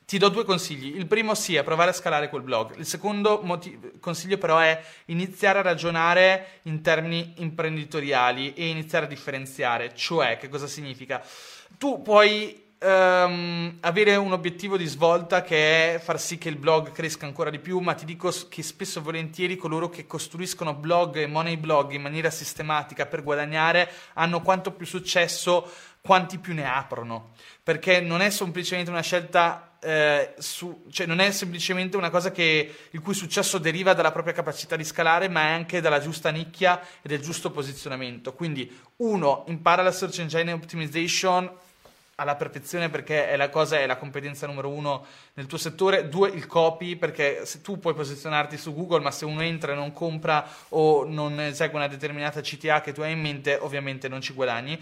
Speaker 1: ti do due consigli. Il primo sì, è provare a scalare quel blog. Il secondo motiv- consiglio però è iniziare a ragionare in termini imprenditoriali e iniziare a differenziare. Cioè, che cosa significa? Tu puoi Um, avere un obiettivo di svolta che è far sì che il blog cresca ancora di più, ma ti dico che spesso e volentieri coloro che costruiscono blog e money blog in maniera sistematica per guadagnare hanno quanto più successo quanti più ne aprono, perché non è semplicemente una scelta eh, su, cioè non è semplicemente una cosa che, il cui successo deriva dalla propria capacità di scalare, ma è anche dalla giusta nicchia e del giusto posizionamento. Quindi, uno, impara la search engine optimization alla perfezione perché è la cosa, è la competenza numero uno nel tuo settore. Due, il copy perché se tu puoi posizionarti su Google, ma se uno entra e non compra o non esegue una determinata CTA che tu hai in mente, ovviamente non ci guadagni.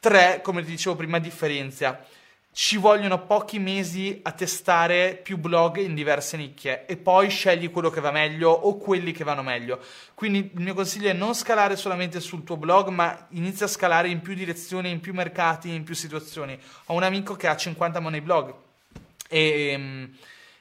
Speaker 1: Tre, come ti dicevo prima, differenzia. Ci vogliono pochi mesi a testare più blog in diverse nicchie e poi scegli quello che va meglio o quelli che vanno meglio. Quindi il mio consiglio è non scalare solamente sul tuo blog, ma inizia a scalare in più direzioni, in più mercati, in più situazioni. Ho un amico che ha 50 money blog e ehm,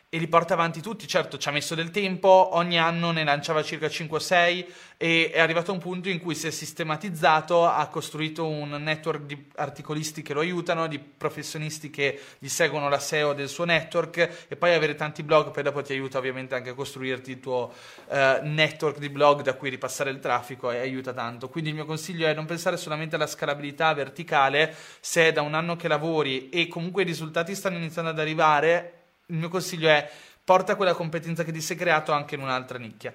Speaker 1: e li porta avanti tutti. Certo, ci ha messo del tempo, ogni anno ne lanciava circa 5-6 e è arrivato a un punto in cui si è sistematizzato, ha costruito un network di articolisti che lo aiutano, di professionisti che gli seguono la SEO del suo network e poi avere tanti blog poi dopo ti aiuta ovviamente anche a costruirti il tuo uh, network di blog da cui ripassare il traffico e aiuta tanto. Quindi il mio consiglio è non pensare solamente alla scalabilità verticale, se è da un anno che lavori e comunque i risultati stanno iniziando ad arrivare, il mio consiglio è porta quella competenza che ti sei creato anche in un'altra nicchia.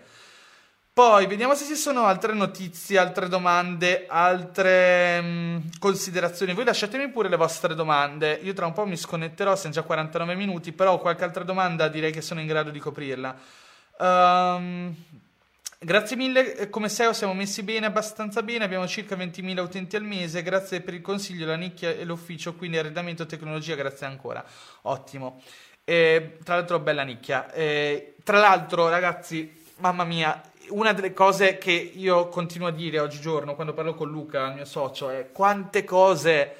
Speaker 1: Poi vediamo se ci sono altre notizie, altre domande, altre mh, mm, considerazioni. Voi lasciatemi pure le vostre domande. Io tra un po' mi sconnetterò, siamo già 49 minuti, però qualche altra domanda direi che sono in grado di coprirla. Um, grazie mille, come SEO siamo messi bene, abbastanza bene, abbiamo circa 20.000 utenti al mese, grazie per il consiglio, la nicchia e l'ufficio, quindi arredamento tecnologia, grazie ancora. Ottimo. E, tra l'altro, bella nicchia. E, tra l'altro, ragazzi, mamma mia, una delle cose che io continuo a dire oggigiorno quando parlo con Luca, il mio socio, è quante cose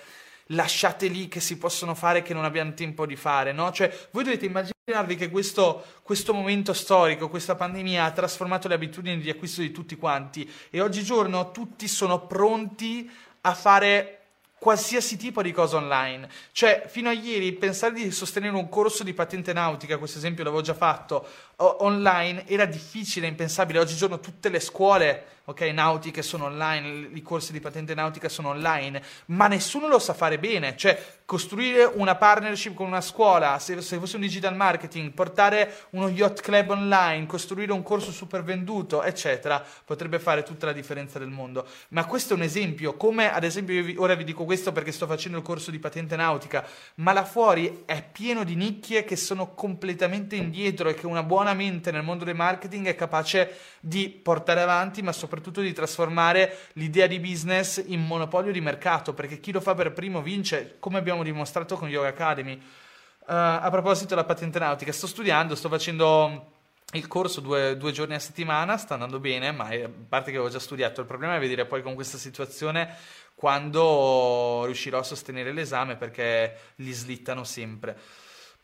Speaker 1: lasciate lì che si possono fare che non abbiamo tempo di fare, no? Cioè, voi dovete immaginarvi che questo, questo momento storico, questa pandemia ha trasformato le abitudini di acquisto di tutti quanti e oggigiorno tutti sono pronti a fare qualsiasi tipo di cosa online. Cioè, fino a ieri pensare di sostenere un corso di patente nautica, questo esempio l'avevo già fatto, online era difficile, impensabile. Oggigiorno tutte le scuole ok, nautiche sono online, i corsi di patente nautica sono online, ma nessuno lo sa fare bene, cioè costruire una partnership con una scuola, se, se fosse un digital marketing, portare uno yacht club online, costruire un corso super venduto, eccetera, potrebbe fare tutta la differenza del mondo. Ma questo è un esempio, come ad esempio vi, ora vi dico questo perché sto facendo il corso di patente nautica, ma là fuori è pieno di nicchie che sono completamente indietro e che una buona mente nel mondo del marketing è capace di portare avanti, ma soprattutto di trasformare l'idea di business in monopolio di mercato, perché chi lo fa per primo vince, come abbiamo dimostrato con Yoga Academy. Uh, a proposito della patente nautica, sto studiando, sto facendo il corso due, due, giorni a settimana, sta andando bene, ma a parte che avevo già studiato, il problema è vedere poi con questa situazione quando riuscirò a sostenere l'esame perché li slittano sempre.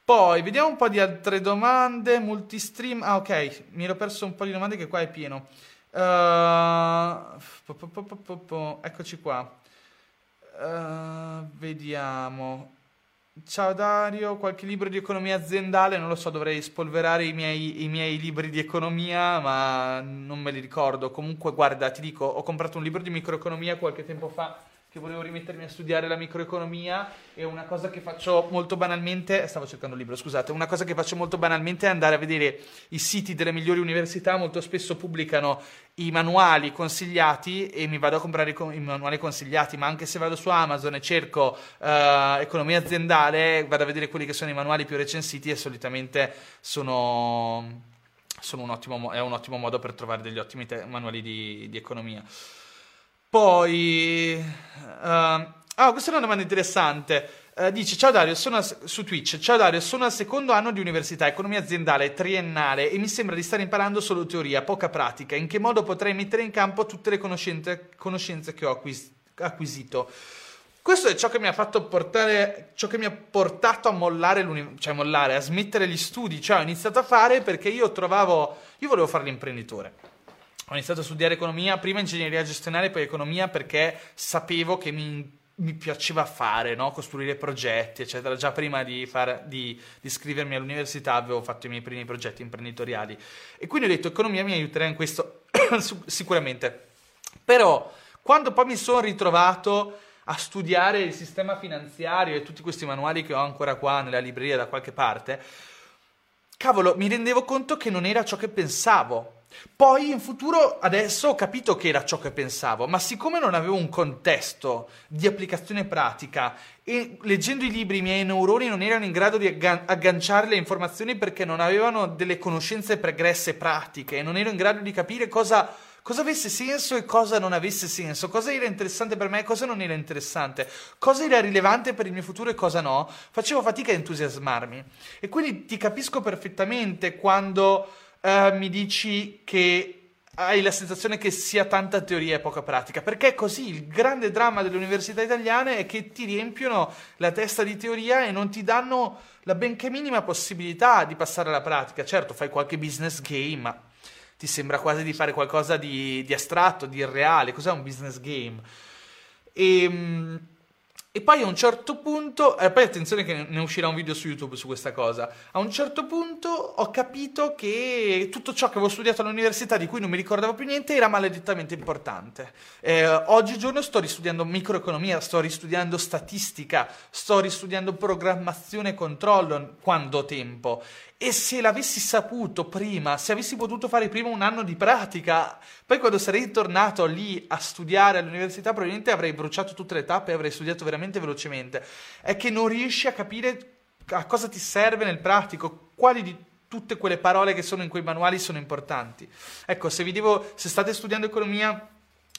Speaker 1: Poi vediamo un po' di altre domande. Multistream. Ah, ok, mi ero perso un po' di domande che qua è pieno. Uh, eccoci qua. Uh, vediamo. Ciao Dario, qualche libro di economia aziendale? Non lo so, dovrei spolverare i miei, i miei, libri di economia, ma non me li ricordo. Comunque, guarda, ti dico, ho comprato un libro di microeconomia qualche tempo fa che volevo rimettermi a studiare la microeconomia e una cosa che faccio molto banalmente, stavo cercando un libro, scusate, una cosa che faccio molto banalmente è andare a vedere i siti delle migliori università, molto spesso pubblicano i manuali consigliati e mi vado a comprare i, manuali consigliati, ma anche se vado su Amazon e cerco uh, economia aziendale, vado a vedere quelli che sono i manuali più recensiti e solitamente sono, sono un ottimo, è un ottimo modo per trovare degli ottimi te- manuali di, di economia. Poi... Uh, ah, questa è una domanda interessante. Uh, dice, ciao Dario, sono a, su Twitch, ciao Dario, sono al secondo anno di università, economia aziendale, triennale, e mi sembra di stare imparando solo teoria, poca pratica. In che modo potrei mettere in campo tutte le conoscenze, conoscenze che ho acquis- acquisito? Questo è ciò che mi ha fatto portare, ciò che mi ha portato a mollare, cioè mollare, a smettere gli studi, cioè ho iniziato a fare perché io trovavo, io volevo fare l'imprenditore ho iniziato a studiare economia, prima ingegneria gestionale, poi economia perché sapevo che mi, mi piaceva fare, no? costruire progetti, eccetera. Già prima di, far, di, di, iscrivermi all'università avevo fatto i miei primi progetti imprenditoriali. E quindi ho detto economia mi aiuterà in questo sicuramente. Però quando poi mi sono ritrovato a studiare il sistema finanziario e tutti questi manuali che ho ancora qua nella libreria da qualche parte, cavolo, mi rendevo conto che non era ciò che pensavo poi in futuro, adesso ho capito che era ciò che pensavo, ma siccome non avevo un contesto di applicazione pratica e leggendo i libri i miei neuroni non erano in grado di agganciare le informazioni perché non avevano delle conoscenze pregresse pratiche non ero in grado di capire cosa, cosa avesse senso e cosa non avesse senso, cosa era interessante per me e cosa non era interessante, cosa era rilevante per il mio futuro e cosa no, facevo fatica a entusiasmarmi. E quindi ti capisco perfettamente quando uh, mi dici che hai la sensazione che sia tanta teoria e poca pratica, perché così, il grande dramma delle università italiane è che ti riempiono la testa di teoria e non ti danno la benché minima possibilità di passare alla pratica. Certo, fai qualche business game, ma ti sembra quasi di fare qualcosa di, di astratto, di irreale. Cos'è un business game? Ehm, e poi a un certo punto, eh, poi attenzione che ne uscirà un video su YouTube su questa cosa, a un certo punto ho capito che tutto ciò che avevo studiato all'università, di cui non mi ricordavo più niente, era maledettamente importante. Eh, oggigiorno sto ristudiando microeconomia, sto ristudiando statistica, sto ristudiando programmazione e controllo quando ho tempo. E se l'avessi saputo prima, se avessi potuto fare prima un anno di pratica, poi quando sarei tornato lì a studiare all'università, probabilmente avrei bruciato tutte le tappe e avrei studiato veramente velocemente. È che non riesci a capire a cosa ti serve nel pratico, quali di tutte quelle parole che sono in quei manuali sono importanti. Ecco, se vi devo, se state studiando economia,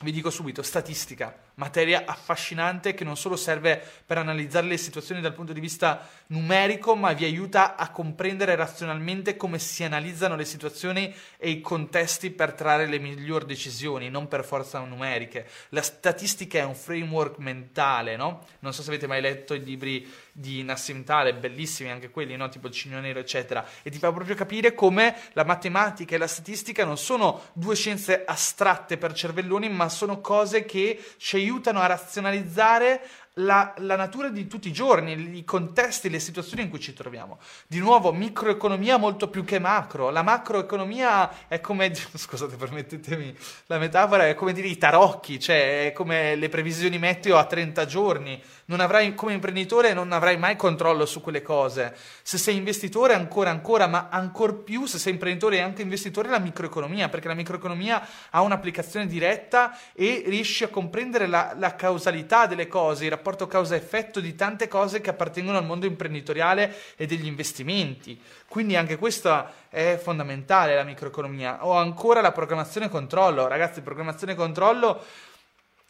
Speaker 1: vi dico subito, statistica, materia affascinante che non solo serve per analizzare le situazioni dal punto di vista numerico, ma vi aiuta a comprendere razionalmente come si analizzano le situazioni e i contesti per trarre le migliori decisioni, non per forza numeriche. La statistica è un framework mentale, no? Non so se avete mai letto i libri di Nassim Taleb, bellissimi anche quelli, no? tipo il Cigno Nero, eccetera, e ti fa proprio capire come la matematica e la statistica non sono due scienze astratte per cervelloni, ma sono cose che ci aiutano a razionalizzare la, la, natura di tutti i giorni, i contesti, le situazioni in cui ci troviamo. Di nuovo, microeconomia molto più che macro. La macroeconomia è come, scusate, permettetemi la metafora, è come dire i tarocchi, cioè è come le previsioni meteo a 30 giorni. Non avrai, come imprenditore non avrai mai controllo su quelle cose. Se sei investitore ancora ancora, ma ancor più se sei imprenditore e anche investitore la microeconomia, perché la microeconomia ha un'applicazione diretta e riesci a comprendere la, la causalità delle cose, il rapporto causa-effetto di tante cose che appartengono al mondo imprenditoriale e degli investimenti. Quindi anche questa è fondamentale la microeconomia. O ancora la programmazione controllo. Ragazzi, programmazione controllo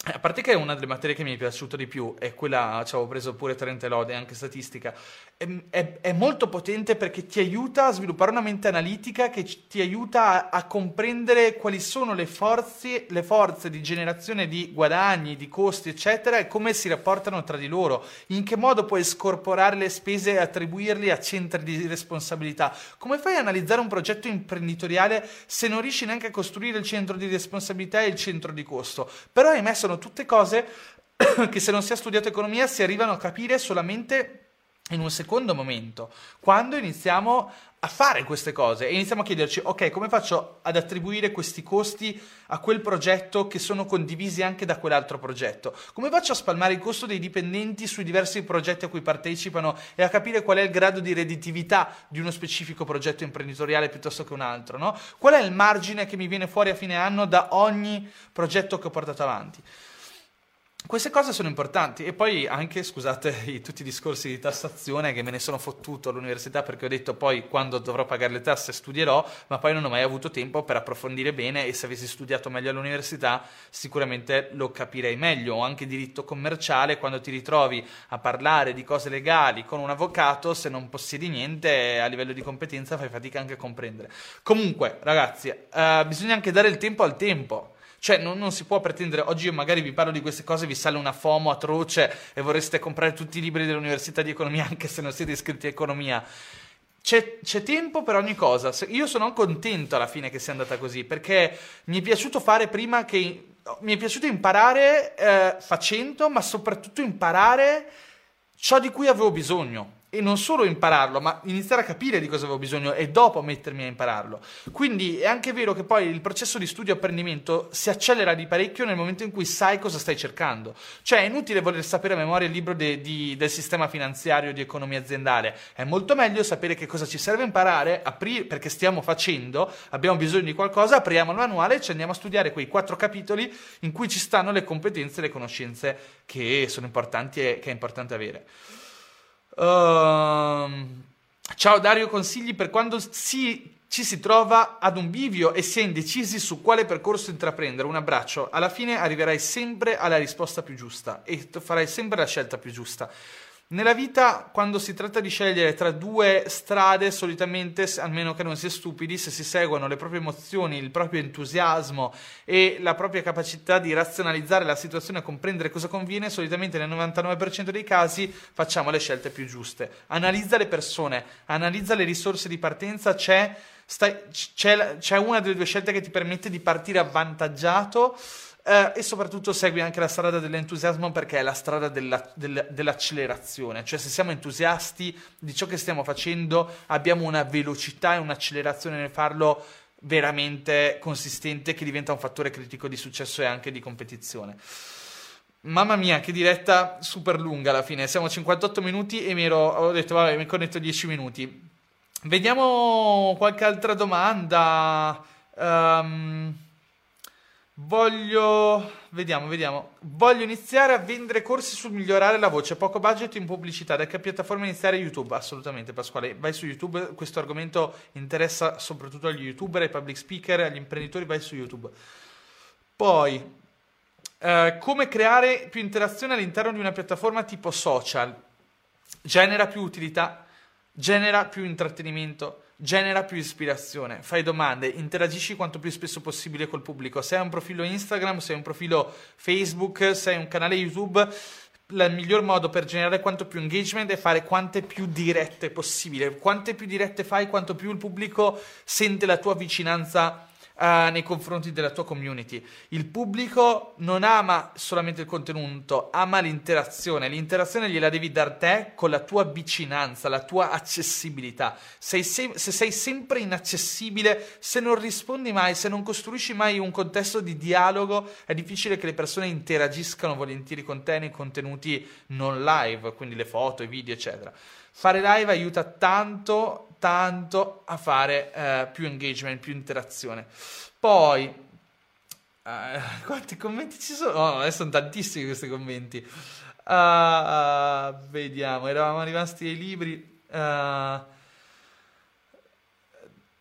Speaker 1: a parte che una delle materie che mi è piaciuta di più, è quella, ci avevo preso pure Trente Lode, anche statistica, è, è, è, molto potente perché ti aiuta a sviluppare una mente analitica che ti aiuta a, a comprendere quali sono le forze, le forze, di generazione di guadagni, di costi, eccetera, e come si rapportano tra di loro, in che modo puoi scorporare le spese e attribuirli a centri di responsabilità. Come fai a analizzare un progetto imprenditoriale se non riesci neanche a costruire il centro di responsabilità e il centro di costo? Però hai messo sono tutte cose che se non si ha studiato economia si arrivano a capire solamente in un secondo momento, quando iniziamo a fare queste cose e iniziamo a chiederci, ok, come faccio ad attribuire questi costi a quel progetto che sono condivisi anche da quell'altro progetto? Come faccio a spalmare il costo dei dipendenti sui diversi progetti a cui partecipano e a capire qual è il grado di redditività di uno specifico progetto imprenditoriale piuttosto che un altro? No? Qual è il margine che mi viene fuori a fine anno da ogni progetto che ho portato avanti? Queste cose sono importanti e poi anche, scusate, tutti i discorsi di tassazione che me ne sono fottuto all'università perché ho detto poi quando dovrò pagare le tasse studierò, ma poi non ho mai avuto tempo per approfondire bene e se avessi studiato meglio all'università sicuramente lo capirei meglio. O anche diritto commerciale, quando ti ritrovi a parlare di cose legali con un avvocato, se non possiedi niente a livello di competenza fai fatica anche a comprendere. Comunque, ragazzi, uh, bisogna anche dare il tempo al tempo. Cioè, non, non, si può pretendere, oggi io magari vi parlo di queste cose, vi sale una FOMO atroce e vorreste comprare tutti i libri dell'università di economia, anche se non siete iscritti a economia. C'è, c'è, tempo per ogni cosa. Io sono contento alla fine che sia andata così, perché mi è piaciuto fare prima che. Mi è piaciuto imparare eh, facendo, ma soprattutto imparare ciò di cui avevo bisogno e non solo impararlo, ma iniziare a capire di cosa avevo bisogno e dopo mettermi a impararlo. Quindi è anche vero che poi il processo di studio e apprendimento si accelera di parecchio nel momento in cui sai cosa stai cercando. Cioè è inutile voler sapere a memoria il libro de, di, del sistema finanziario di economia aziendale, è molto meglio sapere che cosa ci serve imparare, apri, perché stiamo facendo, abbiamo bisogno di qualcosa, apriamo il manuale e ci andiamo a studiare quei quattro capitoli in cui ci stanno le competenze e le conoscenze che sono importanti e che è importante avere. Uh, ciao Dario, consigli per quando si, ci si trova ad un bivio e si è indecisi su quale percorso intraprendere. Un abbraccio. Alla fine arriverai sempre alla risposta più giusta e farai sempre la scelta più giusta. Nella vita, quando si tratta di scegliere tra due strade, solitamente, almeno che non si è stupidi, se si seguono le proprie emozioni, il proprio entusiasmo e la propria capacità di razionalizzare la situazione e comprendere cosa conviene, solitamente nel 99% dei casi facciamo le scelte più giuste. Analizza le persone, analizza le risorse di partenza, c'è, stai, c'è, c'è una delle due scelte che ti permette di partire avvantaggiato eh, e soprattutto segui anche la strada dell'entusiasmo perché è la strada della, del, dell'accelerazione, cioè se siamo entusiasti di ciò che stiamo facendo abbiamo una velocità e un'accelerazione nel farlo veramente consistente che diventa un fattore critico di successo e anche di competizione. Mamma mia, che diretta super lunga alla fine. Siamo a 58 minuti e mi ero, ho detto, vabbè, mi connetto 10 minuti. Vediamo qualche altra domanda. Um, Voglio, vediamo, vediamo. Voglio iniziare a vendere corsi sul migliorare la voce, poco budget in pubblicità. Da che piattaforma iniziare? YouTube, assolutamente Pasquale. Vai su YouTube, questo argomento interessa soprattutto agli youtuber, ai public speaker, agli imprenditori, vai su YouTube. Poi, eh, come creare più interazione all'interno di una piattaforma tipo social? Genera più utilità, genera più intrattenimento genera più ispirazione, fai domande, interagisci quanto più spesso possibile col pubblico. Se hai un profilo Instagram, se hai un profilo Facebook, se hai un canale YouTube, il miglior modo per generare quanto più engagement è fare quante più dirette possibile. Quante più dirette fai, quanto più il pubblico sente la tua vicinanza uh, nei confronti della tua community. Il pubblico non ama solamente il contenuto, ama l'interazione. L'interazione gliela devi dar te con la tua vicinanza, la tua accessibilità. Sei se-, se sei sempre inaccessibile, se non rispondi mai, se non costruisci mai un contesto di dialogo, è difficile che le persone interagiscano volentieri con te nei contenuti non live, quindi le foto, i video, eccetera. Fare live aiuta tanto tanto a fare eh, più engagement, più interazione. Poi, eh, quanti commenti ci sono? Oh, sono tantissimi questi commenti. Uh, vediamo, eravamo rimasti ai libri. Uh,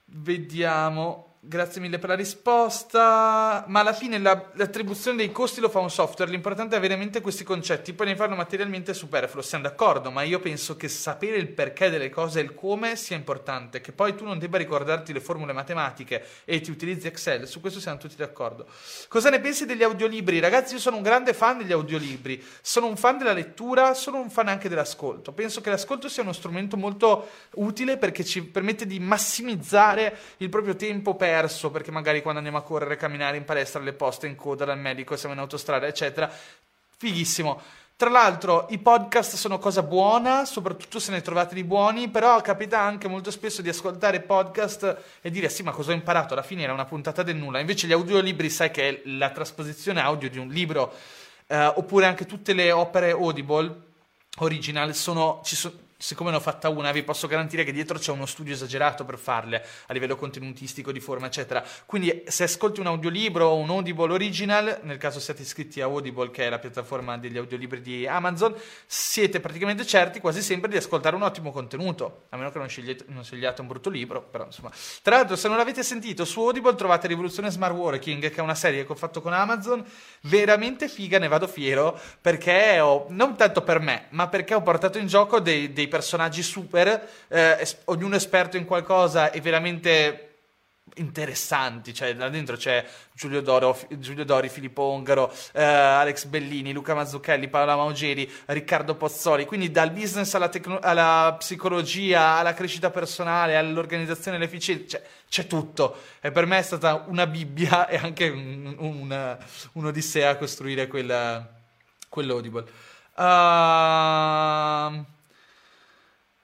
Speaker 1: vediamo. Grazie mille per la risposta. Ma alla fine la, l'attribuzione dei costi lo fa un software. L'importante è avere in mente questi concetti. Poi ne farlo materialmente superfluo. Siamo d'accordo, ma io penso che sapere il perché delle cose e il come sia importante. Che poi tu non debba ricordarti le formule matematiche e ti utilizzi Excel. Su questo siamo tutti d'accordo. Cosa ne pensi degli audiolibri? Ragazzi, io sono un grande fan degli audiolibri. Sono un fan della lettura, sono un fan anche dell'ascolto. Penso che l'ascolto sia uno strumento molto utile perché ci permette di massimizzare il proprio tempo per perso perché magari quando andiamo a correre, camminare in palestra, le poste in coda dal medico, siamo in autostrada, eccetera. Fighissimo. Tra l'altro i podcast sono cosa buona, soprattutto se ne trovate di buoni, però capita anche molto spesso di ascoltare podcast e dire sì ma cosa ho imparato, alla fine era una puntata del nulla, invece gli audiolibri sai che è la trasposizione audio di un libro, eh, oppure anche tutte le opere Audible original sono, ci sono siccome ne ho fatta una, vi posso garantire che dietro c'è uno studio esagerato per farle a livello contenutistico, di forma, eccetera. Quindi, se ascolti un audiolibro o un Audible original, nel caso siate iscritti a Audible, che è la piattaforma degli audiolibri di Amazon, siete praticamente certi quasi sempre di ascoltare un ottimo contenuto, a meno che non scegliate, non scegliate un brutto libro, però insomma. Tra l'altro, se non l'avete sentito, su Audible trovate Rivoluzione Smart Working, che è una serie che ho fatto con Amazon, veramente figa, ne vado fiero, perché ho, non tanto per me, ma perché ho portato in gioco dei, dei personaggi super, eh, es- ognuno esperto in qualcosa e veramente interessanti, cioè là dentro c'è Giulio, Doro, Giulio Dori, Filippo Ongaro, eh, Alex Bellini, Luca Mazzucchelli, Paola Maugeri, Riccardo Pozzoli, quindi dal business alla, tecno- alla psicologia, alla crescita personale, all'organizzazione, all'efficienza, cioè, c'è tutto e per me è stata una Bibbia e anche un, un, un'odissea costruire quel, quell'Audible. Uh,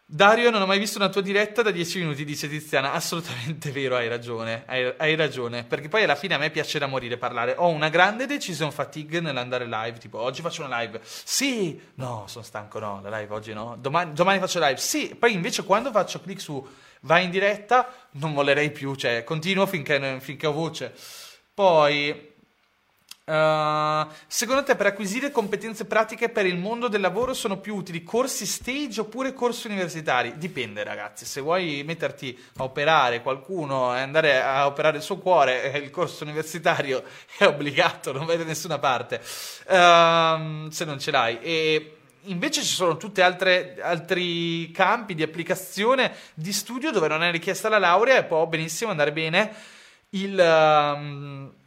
Speaker 1: Dario, non ho mai visto una tua diretta da 10 minuti, dice Tiziana. Assolutamente vero, hai ragione, hai, hai, ragione. Perché poi alla fine a me piace da morire parlare. Ho una grande decision fatigue nell'andare live. Tipo, oggi faccio una live. Sì, no, sono stanco, no, la live oggi no. Domani, domani faccio live. Sì, poi invece quando faccio clic su vai in diretta, non volerei più. Cioè, continuo finché, finché ho voce. Poi Uh, secondo te per acquisire competenze pratiche per il mondo del lavoro sono più utili corsi stage oppure corsi universitari? Dipende ragazzi, se vuoi metterti a operare qualcuno e andare a operare il suo cuore, eh, il corso universitario è obbligato, non vai da nessuna parte, uh, se non ce l'hai. E invece ci sono tutti altri campi di applicazione di studio dove non è richiesta la laurea e può benissimo andare bene il... Uh,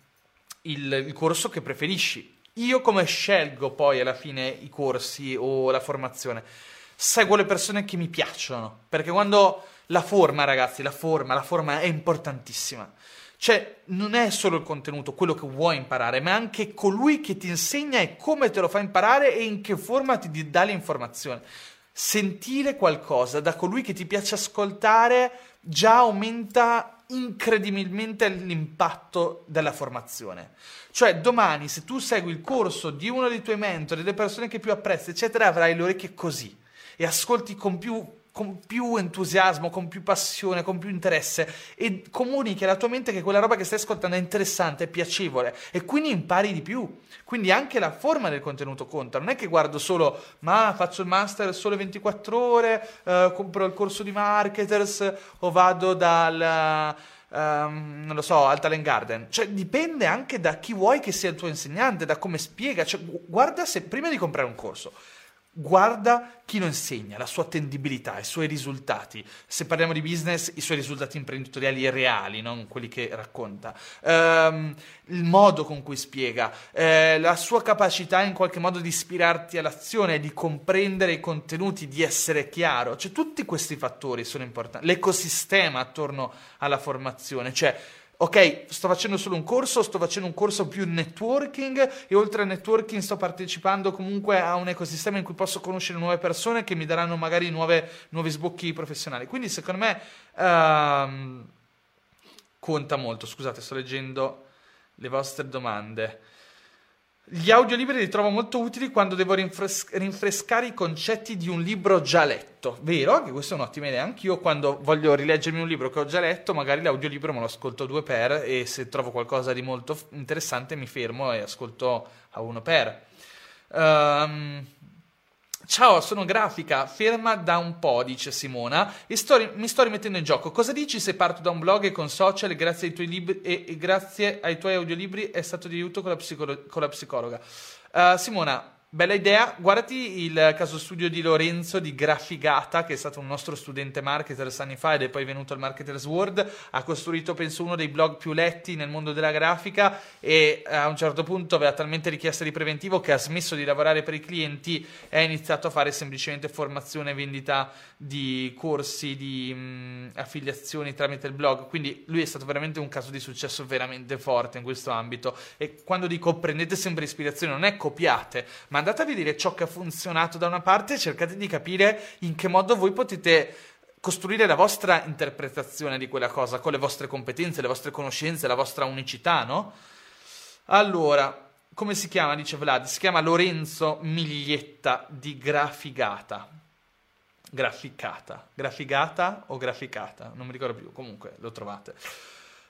Speaker 1: il, il corso che preferisci. Io come scelgo poi alla fine i corsi o la formazione? Seguo le persone che mi piacciono, perché quando la forma, ragazzi, la forma, la forma è importantissima. Cioè, non è solo il contenuto, quello che vuoi imparare, ma anche colui che ti insegna e come te lo fa imparare e in che forma ti dà l'informazione. Sentire qualcosa da colui che ti piace ascoltare già aumenta incredibilmente l'impatto della formazione. Cioè, domani, se tu segui il corso di uno dei tuoi mentori, delle persone che più apprezzi, eccetera, avrai le orecchie così e ascolti con più con più entusiasmo, con più passione, con più interesse e comunichi alla tua mente che quella roba che stai ascoltando è interessante, è piacevole e quindi impari di più. Quindi anche la forma del contenuto conta, non è che guardo solo, ma faccio il master solo 24 ore, eh, compro il corso di marketers o vado dal... Um, non lo so, al Talent Garden. Cioè, dipende anche da chi vuoi che sia il tuo insegnante, da come spiega. Cioè, guarda se prima di comprare un corso, guarda chi lo insegna, la sua attendibilità, i suoi risultati. Se parliamo di business, i suoi risultati imprenditoriali reali, non quelli che racconta. Um, il modo con cui spiega, eh, la sua capacità in qualche modo di ispirarti all'azione, di comprendere i contenuti, di essere chiaro. Cioè, tutti questi fattori sono importanti. L'ecosistema attorno alla formazione, cioè ok, sto facendo solo un corso, sto facendo un corso più networking e oltre al networking sto partecipando comunque a un ecosistema in cui posso conoscere nuove persone che mi daranno magari nuove, nuovi sbocchi professionali. Quindi secondo me uh, conta molto. Scusate, sto leggendo le vostre domande. Gli audiolibri li trovo molto utili quando devo rinfres- rinfrescare i concetti di un libro già letto. Vero? Anche questa è un'ottima idea. Anch'io quando voglio rileggermi un libro che ho già letto, magari l'audiolibro me lo ascolto due per e se trovo qualcosa di molto interessante mi fermo e ascolto a uno per. Um, Ciao, sono grafica, ferma da un po', dice Simona, e sto, mi sto rimettendo in gioco. Cosa dici se parto da un blog e con social e grazie ai tuoi, libri, e, e grazie ai tuoi audiolibri è stato di aiuto con la, psicolo- con la psicologa? Uh, Simona, Bella idea, guardati il caso studio di Lorenzo di Grafigata, che è stato un nostro studente marketer anni fa ed è poi venuto al Marketers World, ha costruito penso uno dei blog più letti nel mondo della grafica e a un certo punto aveva talmente richiesta di preventivo che ha smesso di lavorare per i clienti e ha iniziato a fare semplicemente formazione e vendita di corsi, di mh, affiliazioni tramite il blog, quindi lui è stato veramente un caso di successo veramente forte in questo ambito e quando dico prendete sempre ispirazione non è copiate, ma ma andate a vedere ciò che ha funzionato da una parte e cercate di capire in che modo voi potete costruire la vostra interpretazione di quella cosa con le vostre competenze, le vostre conoscenze, la vostra unicità, no? Allora, come si chiama? Dice Vlad, si chiama Lorenzo Miglietta di Grafigata. Graficata. Grafigata o graficata? Non mi ricordo più, comunque lo trovate.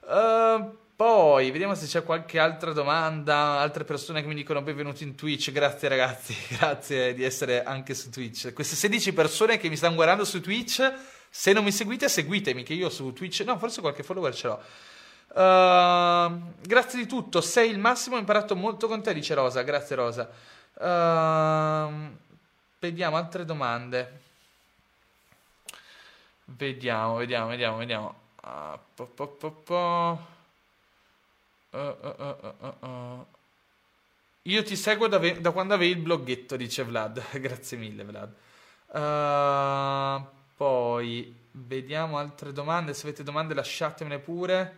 Speaker 1: Uh, poi vediamo se c'è qualche altra domanda, altre persone che mi dicono benvenuti in Twitch. Grazie ragazzi, grazie di essere anche su Twitch. Queste 16 persone che mi stanno guardando su Twitch, se non mi seguite seguitemi che io su Twitch, no forse qualche follower ce l'ho. Uh, grazie di tutto, sei il massimo, ho imparato molto con te, dice Rosa. Grazie Rosa. Uh, vediamo altre domande. Vediamo, vediamo, vediamo, vediamo. Uh, po, po, Uh, uh, uh, Io ti seguo da, ve- da, quando avevi il bloggetto, dice Vlad. Grazie mille, Vlad. poi vediamo altre domande. Se avete domande, lasciatemele pure.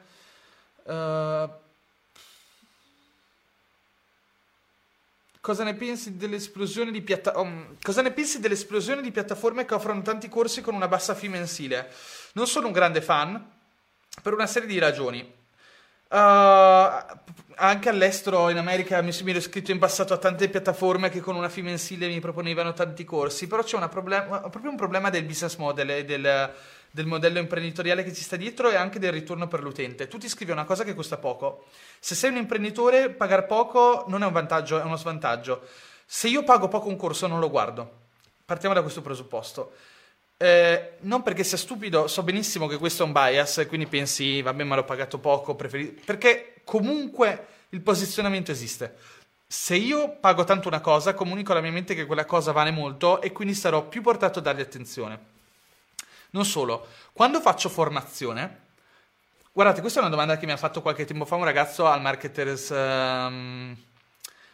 Speaker 1: Cosa ne, pensi dell'esplosione di piatta- um, dell'esplosione di piattaforme che offrono tanti corsi con una bassa fee mensile? Non sono un grande fan per una serie di ragioni. Uh, anche all'estero, in America, mi sono iscritto in passato a tante piattaforme che con una fee mensile mi proponevano tanti corsi, però c'è problema, proprio un problema del business model e del, del, modello imprenditoriale che ci sta dietro e anche del ritorno per l'utente. Tu ti scrivi una cosa che costa poco. Se sei un imprenditore, pagare poco non è un vantaggio, è uno svantaggio. Se io pago poco un corso, non lo guardo. Partiamo da questo presupposto. Eh, non perché sia stupido, so benissimo che questo è un bias, quindi pensi, vabbè, ma l'ho pagato poco, preferisco... Perché comunque il posizionamento esiste. Se io pago tanto una cosa, comunico alla mia mente che quella cosa vale molto e quindi sarò più portato a dargli attenzione. Non solo, quando faccio formazione, guardate, questa è una domanda che mi ha fatto qualche tempo fa un ragazzo al Marketers, um,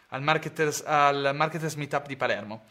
Speaker 1: al marketers, al marketers Meetup di Palermo.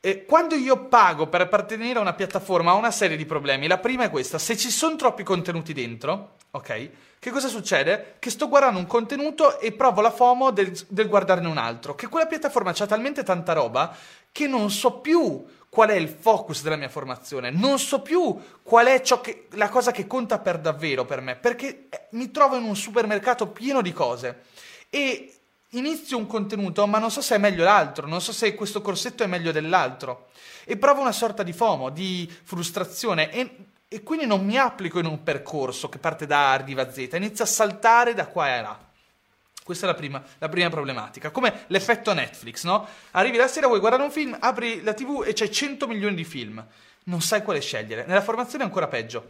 Speaker 1: E quando io pago per appartenere a una piattaforma ho una serie di problemi. La prima è questa: se ci sono troppi contenuti dentro, ok? Che cosa succede? Che sto guardando un contenuto e provo la FOMO del, del guardarne un altro. Che quella piattaforma ha talmente tanta roba che non so più qual è il focus della mia formazione, non so più qual è che, la cosa che conta per davvero per me, perché eh, mi trovo in un supermercato pieno di cose. E inizio un contenuto, ma non so se è meglio l'altro, non so se questo corsetto è meglio dell'altro. E provo una sorta di FOMO, di frustrazione e, e quindi non mi applico in un percorso che parte da A arriva a Z, inizio a saltare da qua e là. Questa è la prima, la prima, problematica. Come l'effetto Netflix, no? Arrivi la sera, vuoi guardare un film, apri la TV e c'è 100 milioni di film. Non sai quale scegliere. Nella formazione è ancora peggio.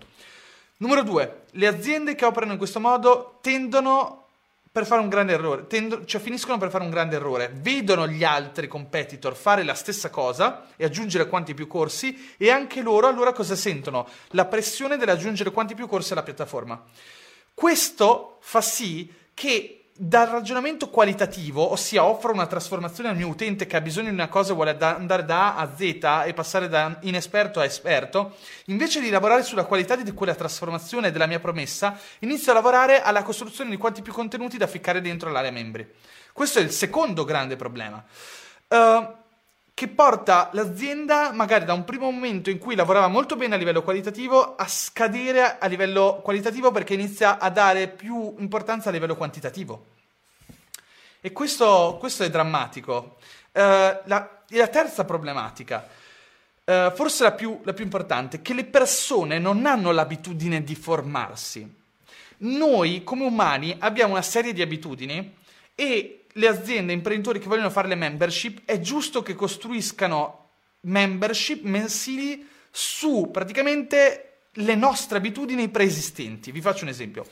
Speaker 1: Numero due, le aziende che operano in questo modo tendono per fare un grande errore, Tendo, cioè finiscono per fare un grande errore, vedono gli altri competitor fare la stessa cosa e aggiungere quanti più corsi e anche loro allora cosa sentono? La pressione dell'aggiungere quanti più corsi alla piattaforma. Questo fa sì che dal ragionamento qualitativo, ossia offro una trasformazione al mio utente che ha bisogno di una cosa e vuole da, andare da A a Z e passare da inesperto a esperto, invece di lavorare sulla qualità di quella trasformazione della mia promessa, inizio a lavorare alla costruzione di quanti più contenuti da ficcare dentro l'area membri. Questo è il secondo grande problema. Uh, che porta l'azienda magari da un primo momento in cui lavorava molto bene a livello qualitativo a scadere a livello qualitativo perché inizia a dare più importanza a livello quantitativo. E questo, questo è drammatico. Uh, la, la, terza problematica, uh, forse la più, la più importante, è che le persone non hanno l'abitudine di formarsi. Noi come umani abbiamo una serie di abitudini e le aziende, imprenditori che vogliono fare le membership, è giusto che costruiscano membership mensili su praticamente le nostre abitudini preesistenti. Vi faccio un esempio.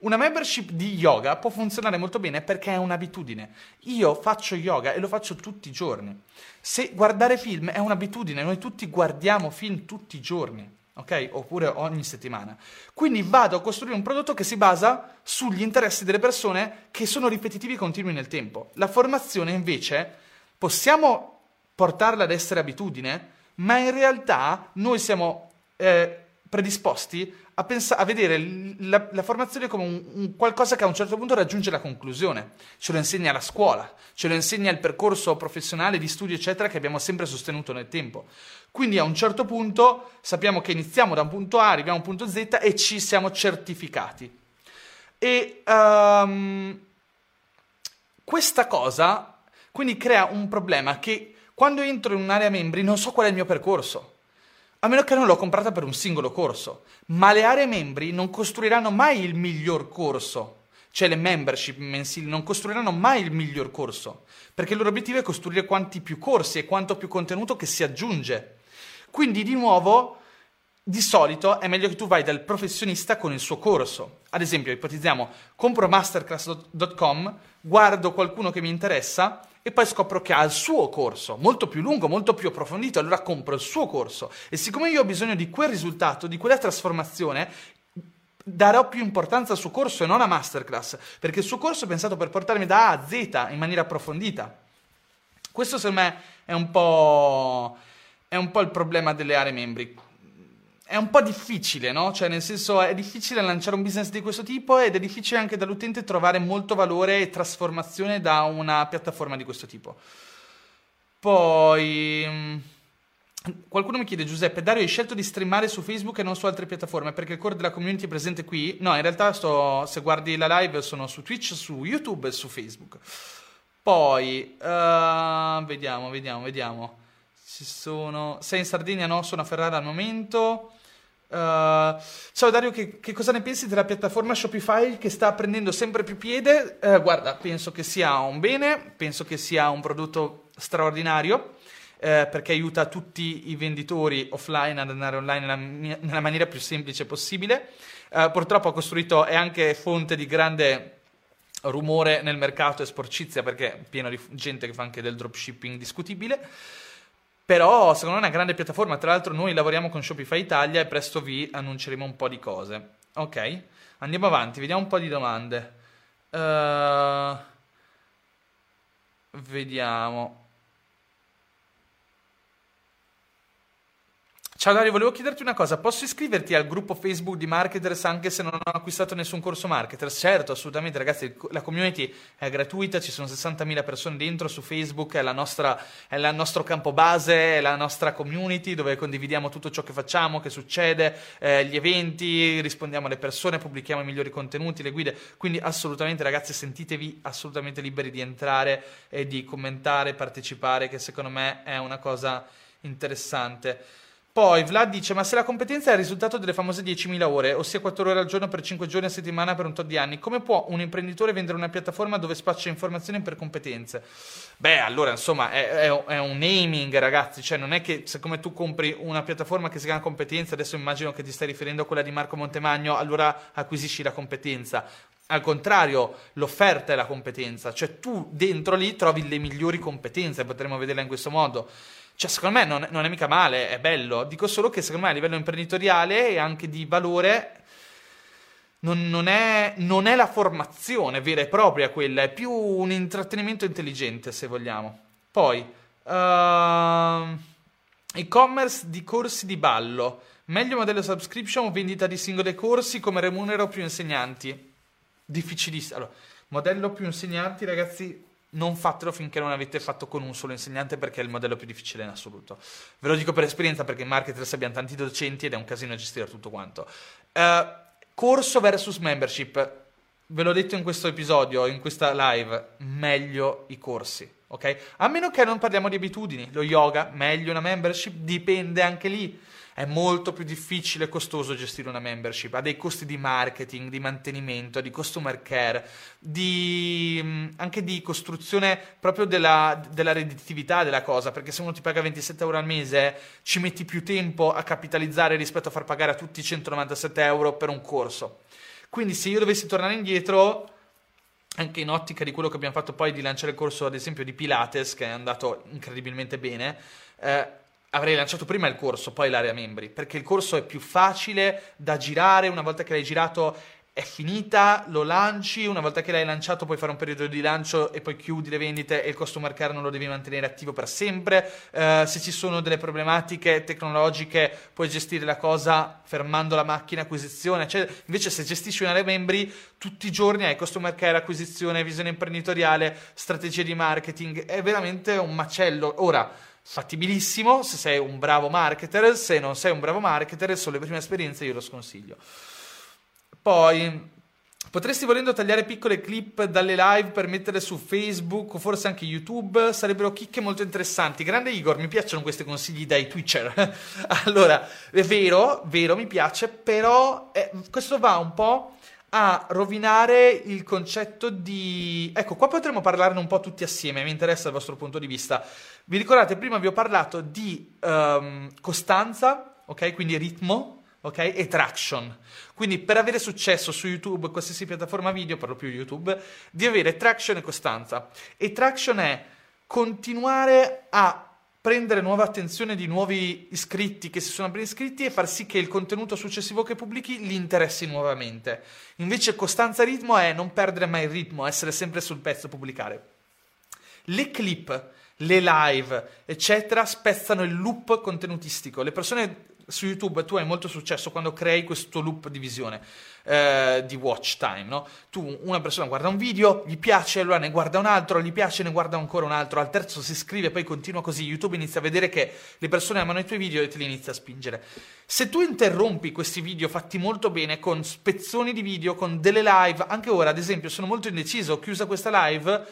Speaker 1: Una membership di yoga può funzionare molto bene perché è un'abitudine. Io faccio yoga e lo faccio tutti i giorni. Se guardare film è un'abitudine, noi tutti guardiamo film tutti i giorni ok? Oppure ogni settimana. Quindi vado a costruire un prodotto che si basa sugli interessi delle persone che sono ripetitivi e continui nel tempo. La formazione invece possiamo portarla ad essere abitudine, ma in realtà noi siamo eh, predisposti a, pens- a vedere la, la, formazione come un, un qualcosa che a un certo punto raggiunge la conclusione. Ce lo insegna la scuola, ce lo insegna il percorso professionale di studio, eccetera, che abbiamo sempre sostenuto nel tempo. Quindi a un certo punto sappiamo che iniziamo da un punto A, arriviamo a un punto Z e ci siamo certificati. E um, questa cosa quindi crea un problema che quando entro in un'area membri non so qual è il mio percorso. A meno che non l'ho comprata per un singolo corso. Ma le aree membri non costruiranno mai il miglior corso. Cioè le membership mensili non costruiranno mai il miglior corso. Perché il loro obiettivo è costruire quanti più corsi e quanto più contenuto che si aggiunge. Quindi di nuovo, di solito è meglio che tu vai dal professionista con il suo corso. Ad esempio, ipotizziamo, compro masterclass.com, guardo qualcuno che mi interessa e poi scopro che ha il suo corso, molto più lungo, molto più approfondito, allora compro il suo corso. E siccome io ho bisogno di quel risultato, di quella trasformazione, darò più importanza al suo corso e non a masterclass, perché il suo corso è pensato per portarmi da A a Z in maniera approfondita. Questo secondo me è un po', è un po il problema delle aree membri è un po' difficile, no? Cioè, nel senso, è difficile lanciare un business di questo tipo ed è difficile anche dall'utente trovare molto valore e trasformazione da una piattaforma di questo tipo. Poi. Mm, qualcuno mi chiede, Giuseppe, Dario, hai scelto di streamare su Facebook e non su altre piattaforme perché il core della community è presente qui? No, in realtà sto, se guardi la live sono su Twitch, su YouTube e su Facebook. Poi, uh, vediamo, vediamo, vediamo. Ci sono... Sei in Sardegna? No, sono a Ferrara al momento. Uh, ciao Dario, che, che, cosa ne pensi della piattaforma Shopify che sta prendendo sempre più piede? Uh, guarda, penso che sia un bene, penso che sia un prodotto straordinario. Uh, perché aiuta tutti i venditori offline ad andare online nella, nella maniera più semplice possibile. purtroppo ha costruito, è anche fonte di grande rumore nel mercato e sporcizia perché è pieno di gente che fa anche del dropshipping discutibile. Però secondo me è una grande piattaforma, tra l'altro noi lavoriamo con Shopify Italia e presto vi annunceremo un po' di cose. Ok, andiamo avanti, vediamo un po' di domande. Uh, vediamo. Ciao Dario, volevo chiederti una cosa, posso iscriverti al gruppo Facebook di Marketers anche se non ho acquistato nessun corso Marketers? Certo, assolutamente ragazzi, la community è gratuita, ci sono 60.000 persone dentro su Facebook, è, nostra, è il nostro campo base, è la nostra community dove condividiamo tutto ciò che facciamo, che succede, eh, gli eventi, rispondiamo alle persone, pubblichiamo i migliori contenuti, le guide, quindi assolutamente ragazzi sentitevi assolutamente liberi di entrare e di commentare, partecipare, che secondo me è una cosa interessante. Poi Vlad dice: Ma se la competenza è il risultato delle famose 10.000 ore, ossia 4 ore al giorno per 5 giorni a settimana per un tot di anni, come può un imprenditore vendere una piattaforma dove spaccia informazioni per competenze? Beh, allora insomma è, è, è, un naming, ragazzi. Cioè, non è che siccome tu compri una piattaforma che si chiama competenza, adesso immagino che ti stai riferendo a quella di Marco Montemagno, allora acquisisci la competenza. Al contrario, l'offerta è la competenza, cioè tu dentro lì trovi le migliori competenze, potremmo vederla in questo modo. Cioè, secondo me non, non, è mica male, è bello. Dico solo che secondo me a livello imprenditoriale e anche di valore non, non, è, non, è, la formazione vera e propria quella, è più un intrattenimento intelligente, se vogliamo. Poi, uh, e-commerce di corsi di ballo. Meglio modello subscription o vendita di singoli corsi come remunero più insegnanti? Difficilissimo. Allora, modello più insegnanti, ragazzi, non fatelo finché non avete fatto con un solo insegnante perché è il modello più difficile in assoluto. Ve lo dico per esperienza perché in marketers abbiamo tanti docenti ed è un casino gestire tutto quanto. Uh, corso versus membership. Ve l'ho detto in questo episodio, in questa live, meglio i corsi, ok? A meno che non parliamo di abitudini, lo yoga, meglio una membership, dipende anche lì è molto più difficile e costoso gestire una membership, ha dei costi di marketing, di mantenimento, di customer care, di, mm, anche di costruzione proprio della, della redditività della cosa, perché se uno ti paga 27 euro al mese ci metti più tempo a capitalizzare rispetto a far pagare a tutti 197 euro per un corso. Quindi se io dovessi tornare indietro anche in ottica di quello che abbiamo fatto poi di lanciare il corso, ad esempio, di Pilates, che è andato incredibilmente bene, eh, avrei lanciato prima il corso, poi l'area membri, perché il corso è più facile da girare, una volta che l'hai girato è finita, lo lanci, una volta che l'hai lanciato puoi fare un periodo di lancio e poi chiudi le vendite e il customer care non lo devi mantenere attivo per sempre. Uh, se ci sono delle problematiche tecnologiche puoi gestire la cosa fermando la macchina acquisizione. Cioè, invece se gestisci un'area membri tutti i giorni hai customer care, acquisizione, visione imprenditoriale, strategie di marketing, è veramente un macello. Ora, fattibilissimo se sei un bravo marketer, se non sei un bravo marketer, sono le prime esperienze, io lo sconsiglio. Poi Potresti volendo tagliare piccole clip dalle live per metterle su Facebook o forse anche YouTube? Sarebbero chicche molto interessanti. Grande Igor, mi piacciono questi consigli dai Twitcher. allora, è vero, vero, mi piace, però eh, questo va un po' a rovinare il concetto di... Ecco, qua potremmo parlarne un po' tutti assieme, mi interessa il vostro punto di vista. Vi ricordate, prima vi ho parlato di um, costanza, ok? Quindi ritmo, ok? E traction. Quindi per avere successo su YouTube, qualsiasi piattaforma video, parlo più YouTube, di avere traction e costanza. E traction è continuare a prendere nuova attenzione di nuovi iscritti che si sono appena iscritti e far sì che il contenuto successivo che pubblichi li interessi nuovamente. Invece costanza e ritmo è non perdere mai il ritmo, essere sempre sul pezzo, pubblicare. Le clip, le live, eccetera, spezzano il loop contenutistico. Le persone su YouTube tu hai molto successo quando crei questo loop di visione eh, di watch time, no? Tu, una persona guarda un video, gli piace, allora ne guarda un altro, gli piace, ne guarda ancora un altro, al terzo si iscrive, poi continua così, YouTube inizia a vedere che le persone amano i tuoi video e te li inizia a spingere. Se tu interrompi questi video fatti molto bene con spezzoni di video, con delle live, anche ora ad esempio sono molto indeciso, ho chiusa questa live,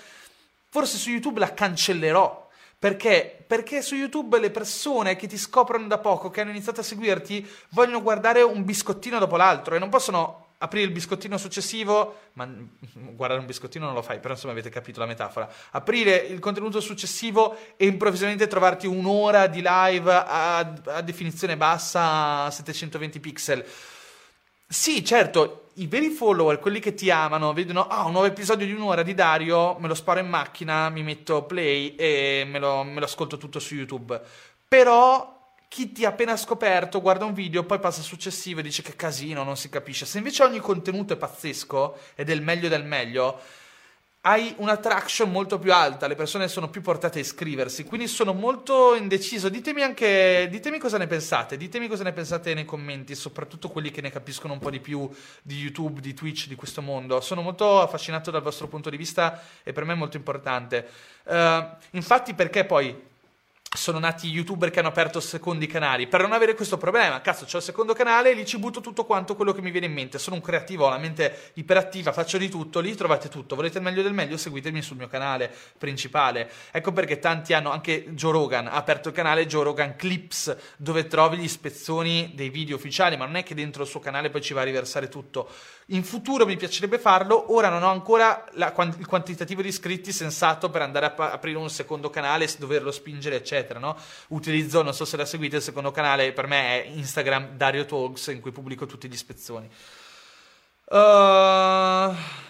Speaker 1: forse su YouTube la cancellerò perché? Perché su YouTube le persone che ti scoprono da poco, che hanno iniziato a seguirti, vogliono guardare un biscottino dopo l'altro e non possono aprire il biscottino successivo, ma guardare un biscottino non lo fai, però insomma avete capito la metafora. Aprire il contenuto successivo e improvvisamente trovarti un'ora di live a, a definizione bassa a 720 pixel. Sì, certo, i veri follower, quelli che ti amano, vedono ah, un nuovo episodio di un'ora di Dario, me lo sparo in macchina, mi metto play e me lo, me lo ascolto tutto su YouTube. Però chi ti ha appena scoperto guarda un video, poi passa successivo e dice che casino, non si capisce. Se invece ogni contenuto è pazzesco ed è il meglio del meglio, hai una traction molto più alta, le persone sono più portate a iscriversi, quindi sono molto indeciso. Ditemi anche, ditemi cosa ne pensate, ditemi cosa ne pensate nei commenti, soprattutto quelli che ne capiscono un po' di più di YouTube, di Twitch, di questo mondo. Sono molto affascinato dal vostro punto di vista e per me è molto importante. Uh, infatti perché poi sono nati youtuber che hanno aperto secondi canali per non avere questo problema. Cazzo, c'ho il secondo canale e lì ci butto tutto quanto quello che mi viene in mente. Sono un creativo, ho la mente iperattiva, faccio di tutto, lì trovate tutto. Volete il meglio del meglio? Seguitemi sul mio canale principale. Ecco perché tanti hanno, anche Joe Rogan ha aperto il canale Joe Rogan Clips, dove trovi gli spezzoni dei video ufficiali, ma non è che dentro il suo canale poi ci va a riversare tutto. In futuro mi piacerebbe farlo, ora non ho ancora la, il quantitativo di iscritti sensato per andare a aprire un secondo canale, doverlo spingere, eccetera. No? Utilizzo, non so se la seguite, il secondo canale per me è Instagram Dario Talks, in cui pubblico tutti gli spezzoni. Uh...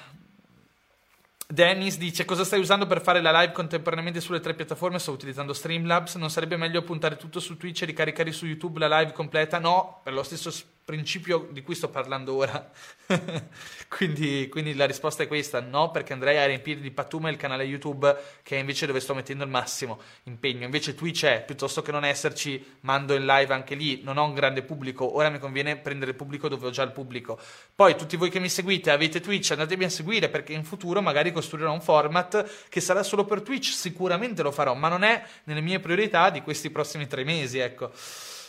Speaker 1: Dennis dice cosa stai usando per fare la live contemporaneamente sulle tre piattaforme? Sto utilizzando Streamlabs. Non sarebbe meglio puntare tutto su Twitch e ricaricare su YouTube la live completa? No, per lo stesso principio di cui sto parlando ora. quindi, quindi, la risposta è questa: no, perché andrei a riempire di pattume il canale YouTube, che è invece dove sto mettendo il massimo impegno. Invece Twitch è piuttosto che non esserci, mando in live anche lì. Non ho un grande pubblico. Ora mi conviene prendere il pubblico dove ho già il pubblico. Poi, tutti voi che mi seguite, avete Twitch, andatemi a seguire perché in futuro magari costruirò un format che sarà solo per Twitch. Sicuramente lo farò, ma non è nelle mie priorità di questi prossimi tre mesi. Ecco.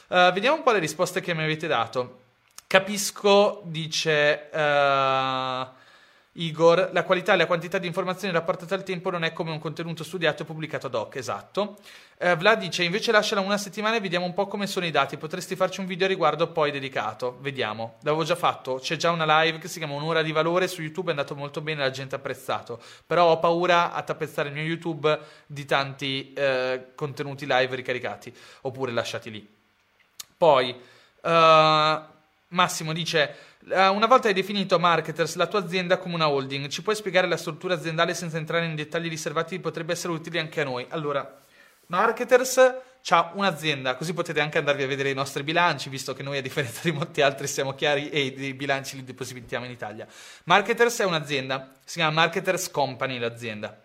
Speaker 1: Uh, vediamo un po' le risposte che mi avete dato. Capisco, dice uh, Igor, la qualità e la quantità di informazioni rapportate al tempo non è come un contenuto studiato e pubblicato ad hoc, esatto. Uh, Vlad dice, invece lasciala una settimana e vediamo un po' come sono i dati, potresti farci un video a riguardo poi dedicato, vediamo. L'avevo già fatto, c'è già una live che si chiama Un'ora di valore, su YouTube è andato molto bene, la gente ha apprezzato, però ho paura a tappezzare il mio YouTube di tanti uh, contenuti live ricaricati, oppure lasciati lì. Poi... Uh, Massimo dice: eh, Una volta hai definito Marketers la tua azienda come una holding, ci puoi spiegare la struttura aziendale senza entrare in dettagli riservati? Potrebbe essere utile anche a noi. Allora, Marketers ha un'azienda, così potete anche andarvi a vedere i nostri bilanci, visto che noi, a differenza di molti altri, siamo chiari e i bilanci li depositiamo in Italia. Marketers è un'azienda, si chiama Marketers Company l'azienda.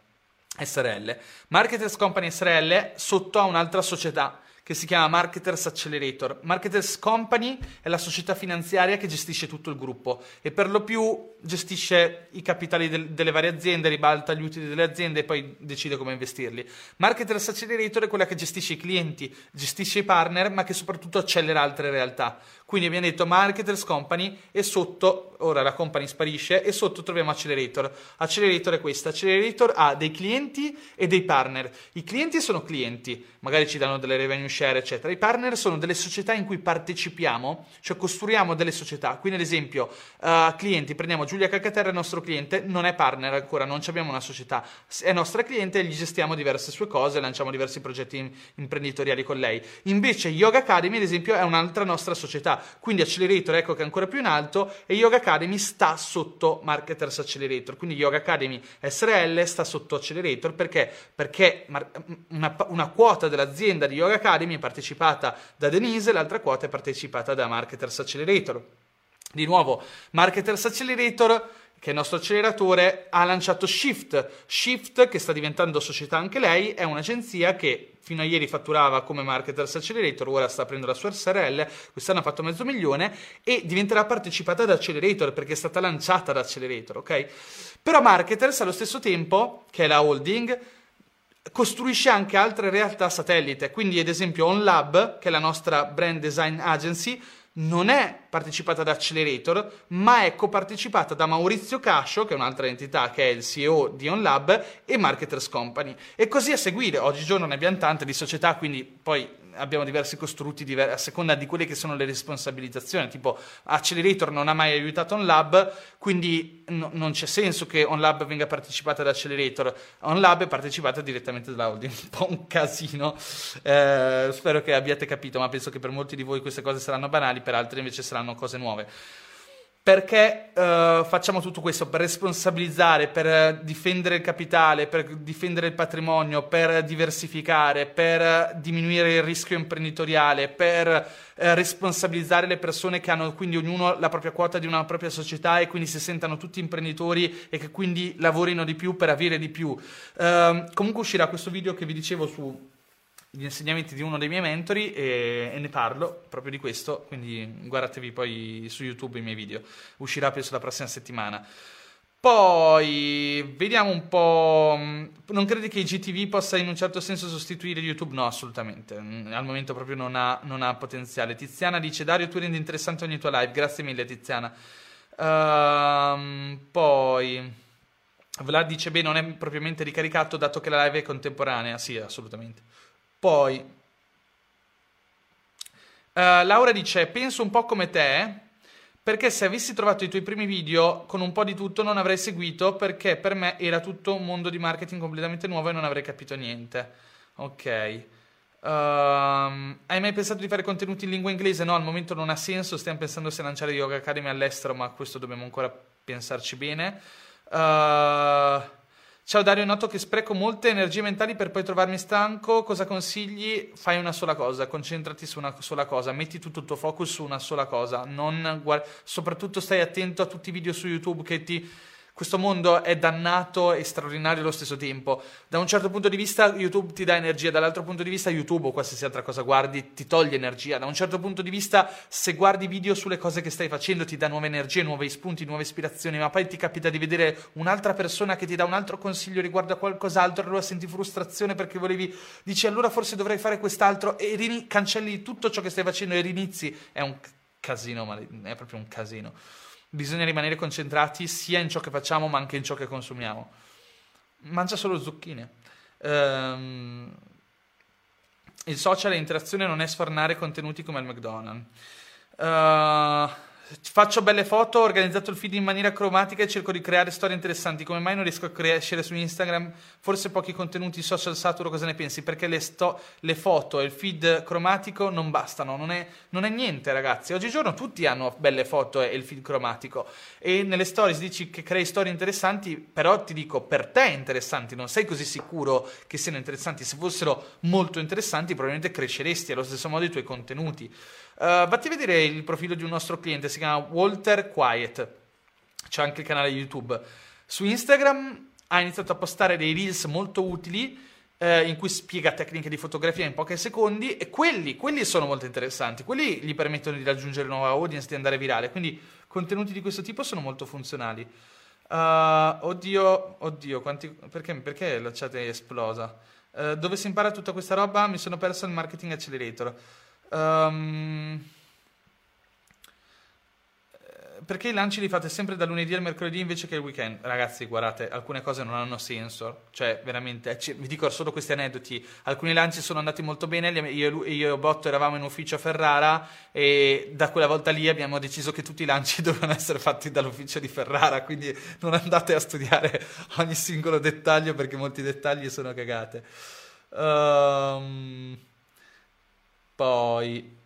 Speaker 1: SRL. Marketers Company SRL sotto a un'altra società che si chiama Marketers Accelerator. Marketers Company è la società finanziaria che gestisce tutto il gruppo e per lo più gestisce i capitali del, delle varie aziende, ribalta gli utili delle aziende e poi decide come investirli. Marketers Accelerator è quella che gestisce i clienti, gestisce i partner, ma che soprattutto accelera altre realtà. Quindi abbiamo detto Marketers Company e sotto, ora la company sparisce, e sotto troviamo Accelerator. Accelerator è questa, Accelerator ha dei clienti e dei partner. I clienti sono clienti, magari ci danno delle revenue share, eccetera. I partner sono delle società in cui partecipiamo, cioè costruiamo delle società. Quindi ad esempio, uh, clienti, prendiamo Giulia Calcaterra, il nostro cliente, non è partner ancora, non abbiamo una società, è nostra cliente gli gestiamo diverse sue cose, lanciamo diversi progetti imprenditoriali con lei. Invece Yoga Academy, ad esempio, è un'altra nostra società quindi Accelerator ecco che è ancora più in alto e Yoga Academy sta sotto Marketers Accelerator, quindi Yoga Academy SRL sta sotto Accelerator perché? Perché una, una quota dell'azienda di Yoga Academy è partecipata da Denise, l'altra quota è partecipata da Marketers Accelerator. Di nuovo, Marketers Accelerator che è il nostro acceleratore, ha lanciato Shift. Shift, che sta diventando società anche lei, è un'agenzia che fino a ieri fatturava come Marketers Accelerator, ora sta prendendo la sua SRL, quest'anno ha fatto mezzo milione e diventerà partecipata da Accelerator perché è stata lanciata da Accelerator, ok? Però Marketers allo stesso tempo, che è la holding, costruisce anche altre realtà satellite, quindi ad esempio OnLab, che è la nostra brand design agency, non è partecipata da Accelerator, ma è copartecipata da Maurizio Cascio, che è un'altra entità che è il CEO di OnLab, e Marketers Company. E così a seguire, oggigiorno ne abbiamo tante di società, quindi poi abbiamo diversi costrutti diver- a seconda di quelle che sono le responsabilizzazioni, tipo Accelerator non ha mai aiutato OnLab, quindi no, non c'è senso che OnLab venga partecipata da Accelerator, OnLab è partecipata direttamente dalla holding, un po' un casino, eh, spero che abbiate capito, ma penso che per molti di voi queste cose saranno banali, per altri invece saranno cose nuove. Perché uh, facciamo tutto questo? Per responsabilizzare, per difendere il capitale, per difendere il patrimonio, per diversificare, per diminuire il rischio imprenditoriale, per uh, responsabilizzare le persone che hanno quindi ognuno la propria quota di una propria società e quindi si sentano tutti imprenditori e che quindi lavorino di più per avere di più. Uh, comunque uscirà questo video che vi dicevo su gli insegnamenti di uno dei miei mentori e, e, ne parlo proprio di questo, quindi guardatevi poi su YouTube i miei video, uscirà penso la prossima settimana. Poi vediamo un po'. Non credi che IGTV possa in un certo senso sostituire YouTube? No, assolutamente. Al momento proprio non ha, non ha potenziale. Tiziana dice: Dario, tu rendi interessante ogni tua live. Grazie mille, Tiziana. Uh, poi. Vlad dice: Beh, non è propriamente ricaricato dato che la live è contemporanea. Sì, assolutamente. Poi, uh, Laura dice, penso un po' come te, perché se avessi trovato i tuoi primi video con un po' di tutto non avrei seguito, perché per me era tutto un mondo di marketing completamente nuovo e non avrei capito niente. Ok. Uh, hai mai pensato di fare contenuti in lingua inglese? No, al momento non ha senso, stiamo pensando se lanciare Yoga Academy all'estero, ma questo dobbiamo ancora pensarci bene. Uh, Ciao Dario, noto che spreco molte energie mentali per poi trovarmi stanco. Cosa consigli? Fai una sola cosa, concentrati su una sola cosa, metti tutto il tuo focus su una sola cosa. Guard- soprattutto stai attento a tutti i video su YouTube che ti questo mondo è dannato e straordinario allo stesso tempo. Da un certo punto di vista YouTube ti dà energia, dall'altro punto di vista YouTube o qualsiasi altra cosa guardi ti toglie energia. Da un certo punto di vista se guardi video sulle cose che stai facendo ti dà nuove energie, nuovi spunti, nuove ispirazioni, ma poi ti capita di vedere un'altra persona che ti dà un altro consiglio riguardo a qualcos'altro, allora senti frustrazione perché volevi, dici allora forse dovrei fare quest'altro e rini- cancelli tutto ciò che stai facendo e rinizi. È un casino, ma è proprio un casino bisogna rimanere concentrati sia in ciò che facciamo ma anche in ciò che consumiamo. Mangia solo zucchine. Um, il social e l'interazione non è sfornare contenuti come il McDonald's. Uh, Faccio belle foto, ho organizzato il feed in maniera cromatica e cerco di creare storie interessanti. Come mai non riesco a crescere su Instagram? Forse pochi contenuti social saturo, cosa ne pensi? Perché le, sto- le foto e il feed cromatico non bastano, non è, non è, niente ragazzi. Oggigiorno tutti hanno belle foto e il feed cromatico. E nelle stories dici che crei storie interessanti, però ti dico, per te interessanti, non sei così sicuro che siano interessanti. Se fossero molto interessanti probabilmente cresceresti allo stesso modo i tuoi contenuti. Uh, vatti a vedere il profilo di un nostro cliente, si chiama Walter Quiet, c'è anche il canale YouTube. Su Instagram ha iniziato a postare dei reels molto utili eh, in cui spiega tecniche di fotografia in pochi secondi e quelli, quelli sono molto interessanti, quelli gli permettono di raggiungere nuova audience, di andare virale, quindi contenuti di questo tipo sono molto funzionali. Uh, oddio, oddio, quanti, perché, perché la chat è esplosa? Uh, dove si impara tutta questa roba? Mi sono perso il marketing accelerator. Um, perché i lanci li fate sempre da lunedì al mercoledì invece che il weekend? Ragazzi, guardate, alcune cose non hanno senso. Cioè, veramente, c- vi dico solo questi aneddoti. Alcuni lanci sono andati molto bene. Io, io e Botto eravamo in ufficio a Ferrara e da quella volta lì abbiamo deciso che tutti i lanci dovevano essere fatti dall'ufficio di Ferrara. Quindi non andate a studiare ogni singolo dettaglio perché molti dettagli sono cagate. Um, poi...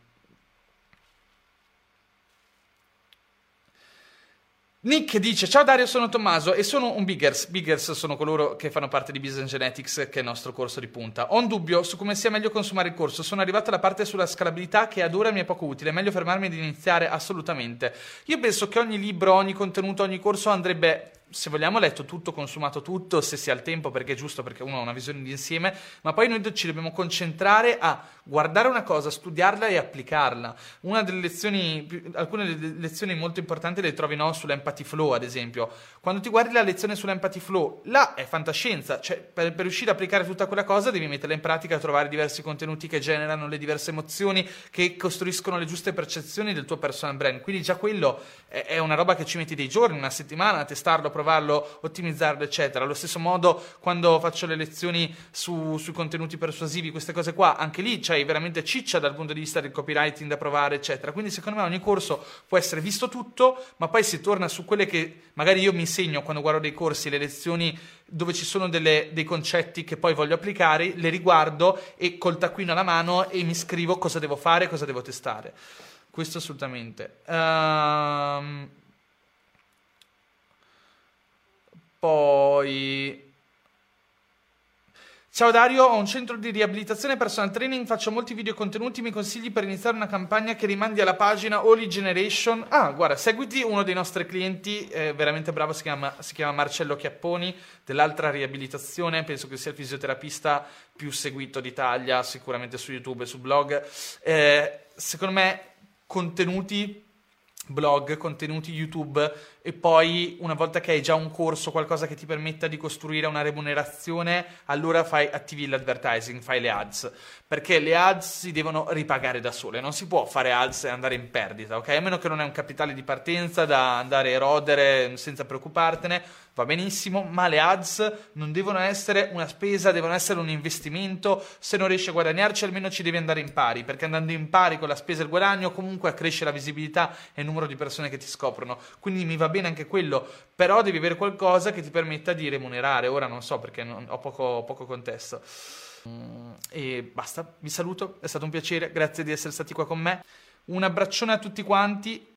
Speaker 1: Nick dice: Ciao Dario, sono Tommaso e sono un Biggers. Biggers sono coloro che fanno parte di Business Genetics, che è il nostro corso di punta. Ho un dubbio su come sia meglio consumare il corso. Sono arrivato alla parte sulla scalabilità che ad ora mi è poco utile. È meglio fermarmi ed iniziare assolutamente. Io penso che ogni libro, ogni contenuto, ogni corso andrebbe se vogliamo, letto tutto, consumato tutto, se si ha il tempo, perché è giusto, perché uno ha una visione di insieme, ma poi noi ci dobbiamo concentrare a guardare una cosa, studiarla e applicarla. Una delle lezioni, alcune delle lezioni molto importanti le trovi no, sull'empathy flow, ad esempio. Quando ti guardi la lezione sull'empathy flow, là è fantascienza, cioè per, per riuscire ad applicare tutta quella cosa devi metterla in pratica, trovare diversi contenuti che generano le diverse emozioni, che costruiscono le giuste percezioni del tuo personal brand. Quindi già quello è, è una roba che ci metti dei giorni, una settimana a testarlo, provarlo, ottimizzarlo, eccetera. Allo stesso modo, quando faccio le lezioni su, sui contenuti persuasivi, queste cose qua, anche lì c'hai veramente ciccia dal punto di vista del copywriting da provare, eccetera. Quindi, secondo me, ogni corso può essere visto tutto, ma poi si torna su quelle che magari io mi insegno quando guardo dei corsi, le lezioni dove ci sono delle, dei concetti che poi voglio applicare, le riguardo e col taccuino alla mano e mi scrivo cosa devo fare, cosa devo testare. Questo assolutamente. Um, poi... Ciao Dario, ho un centro di riabilitazione personal training, faccio molti video contenuti, mi consigli per iniziare una campagna che rimandi alla pagina Holy Generation? Ah, guarda, seguiti uno dei nostri clienti, eh, veramente bravo, si chiama, si chiama Marcello Chiapponi, dell'altra riabilitazione, penso che sia il fisioterapista più seguito d'Italia, sicuramente su YouTube e su blog. Eh, secondo me contenuti blog, contenuti YouTube e poi una volta che hai già un corso, qualcosa che ti permetta di costruire una remunerazione, allora fai, attivi l'advertising, fai le ads, perché le ads si devono ripagare da sole, non si può fare ads e andare in perdita, ok? A meno che non hai un capitale di partenza da andare a erodere senza preoccupartene, va benissimo, ma le ads non devono essere una spesa, devono essere un investimento, se non riesci a guadagnarci almeno ci devi andare in pari, perché andando in pari con la spesa e il guadagno comunque accresce la visibilità e il numero di persone che ti scoprono, quindi mi va bene bene anche quello, però devi avere qualcosa che ti permetta di remunerare. Ora non so perché non, ho poco, poco contesto. Mm, e basta, vi saluto, è stato un piacere, grazie di essere stati qua con me. Un abbraccione a tutti quanti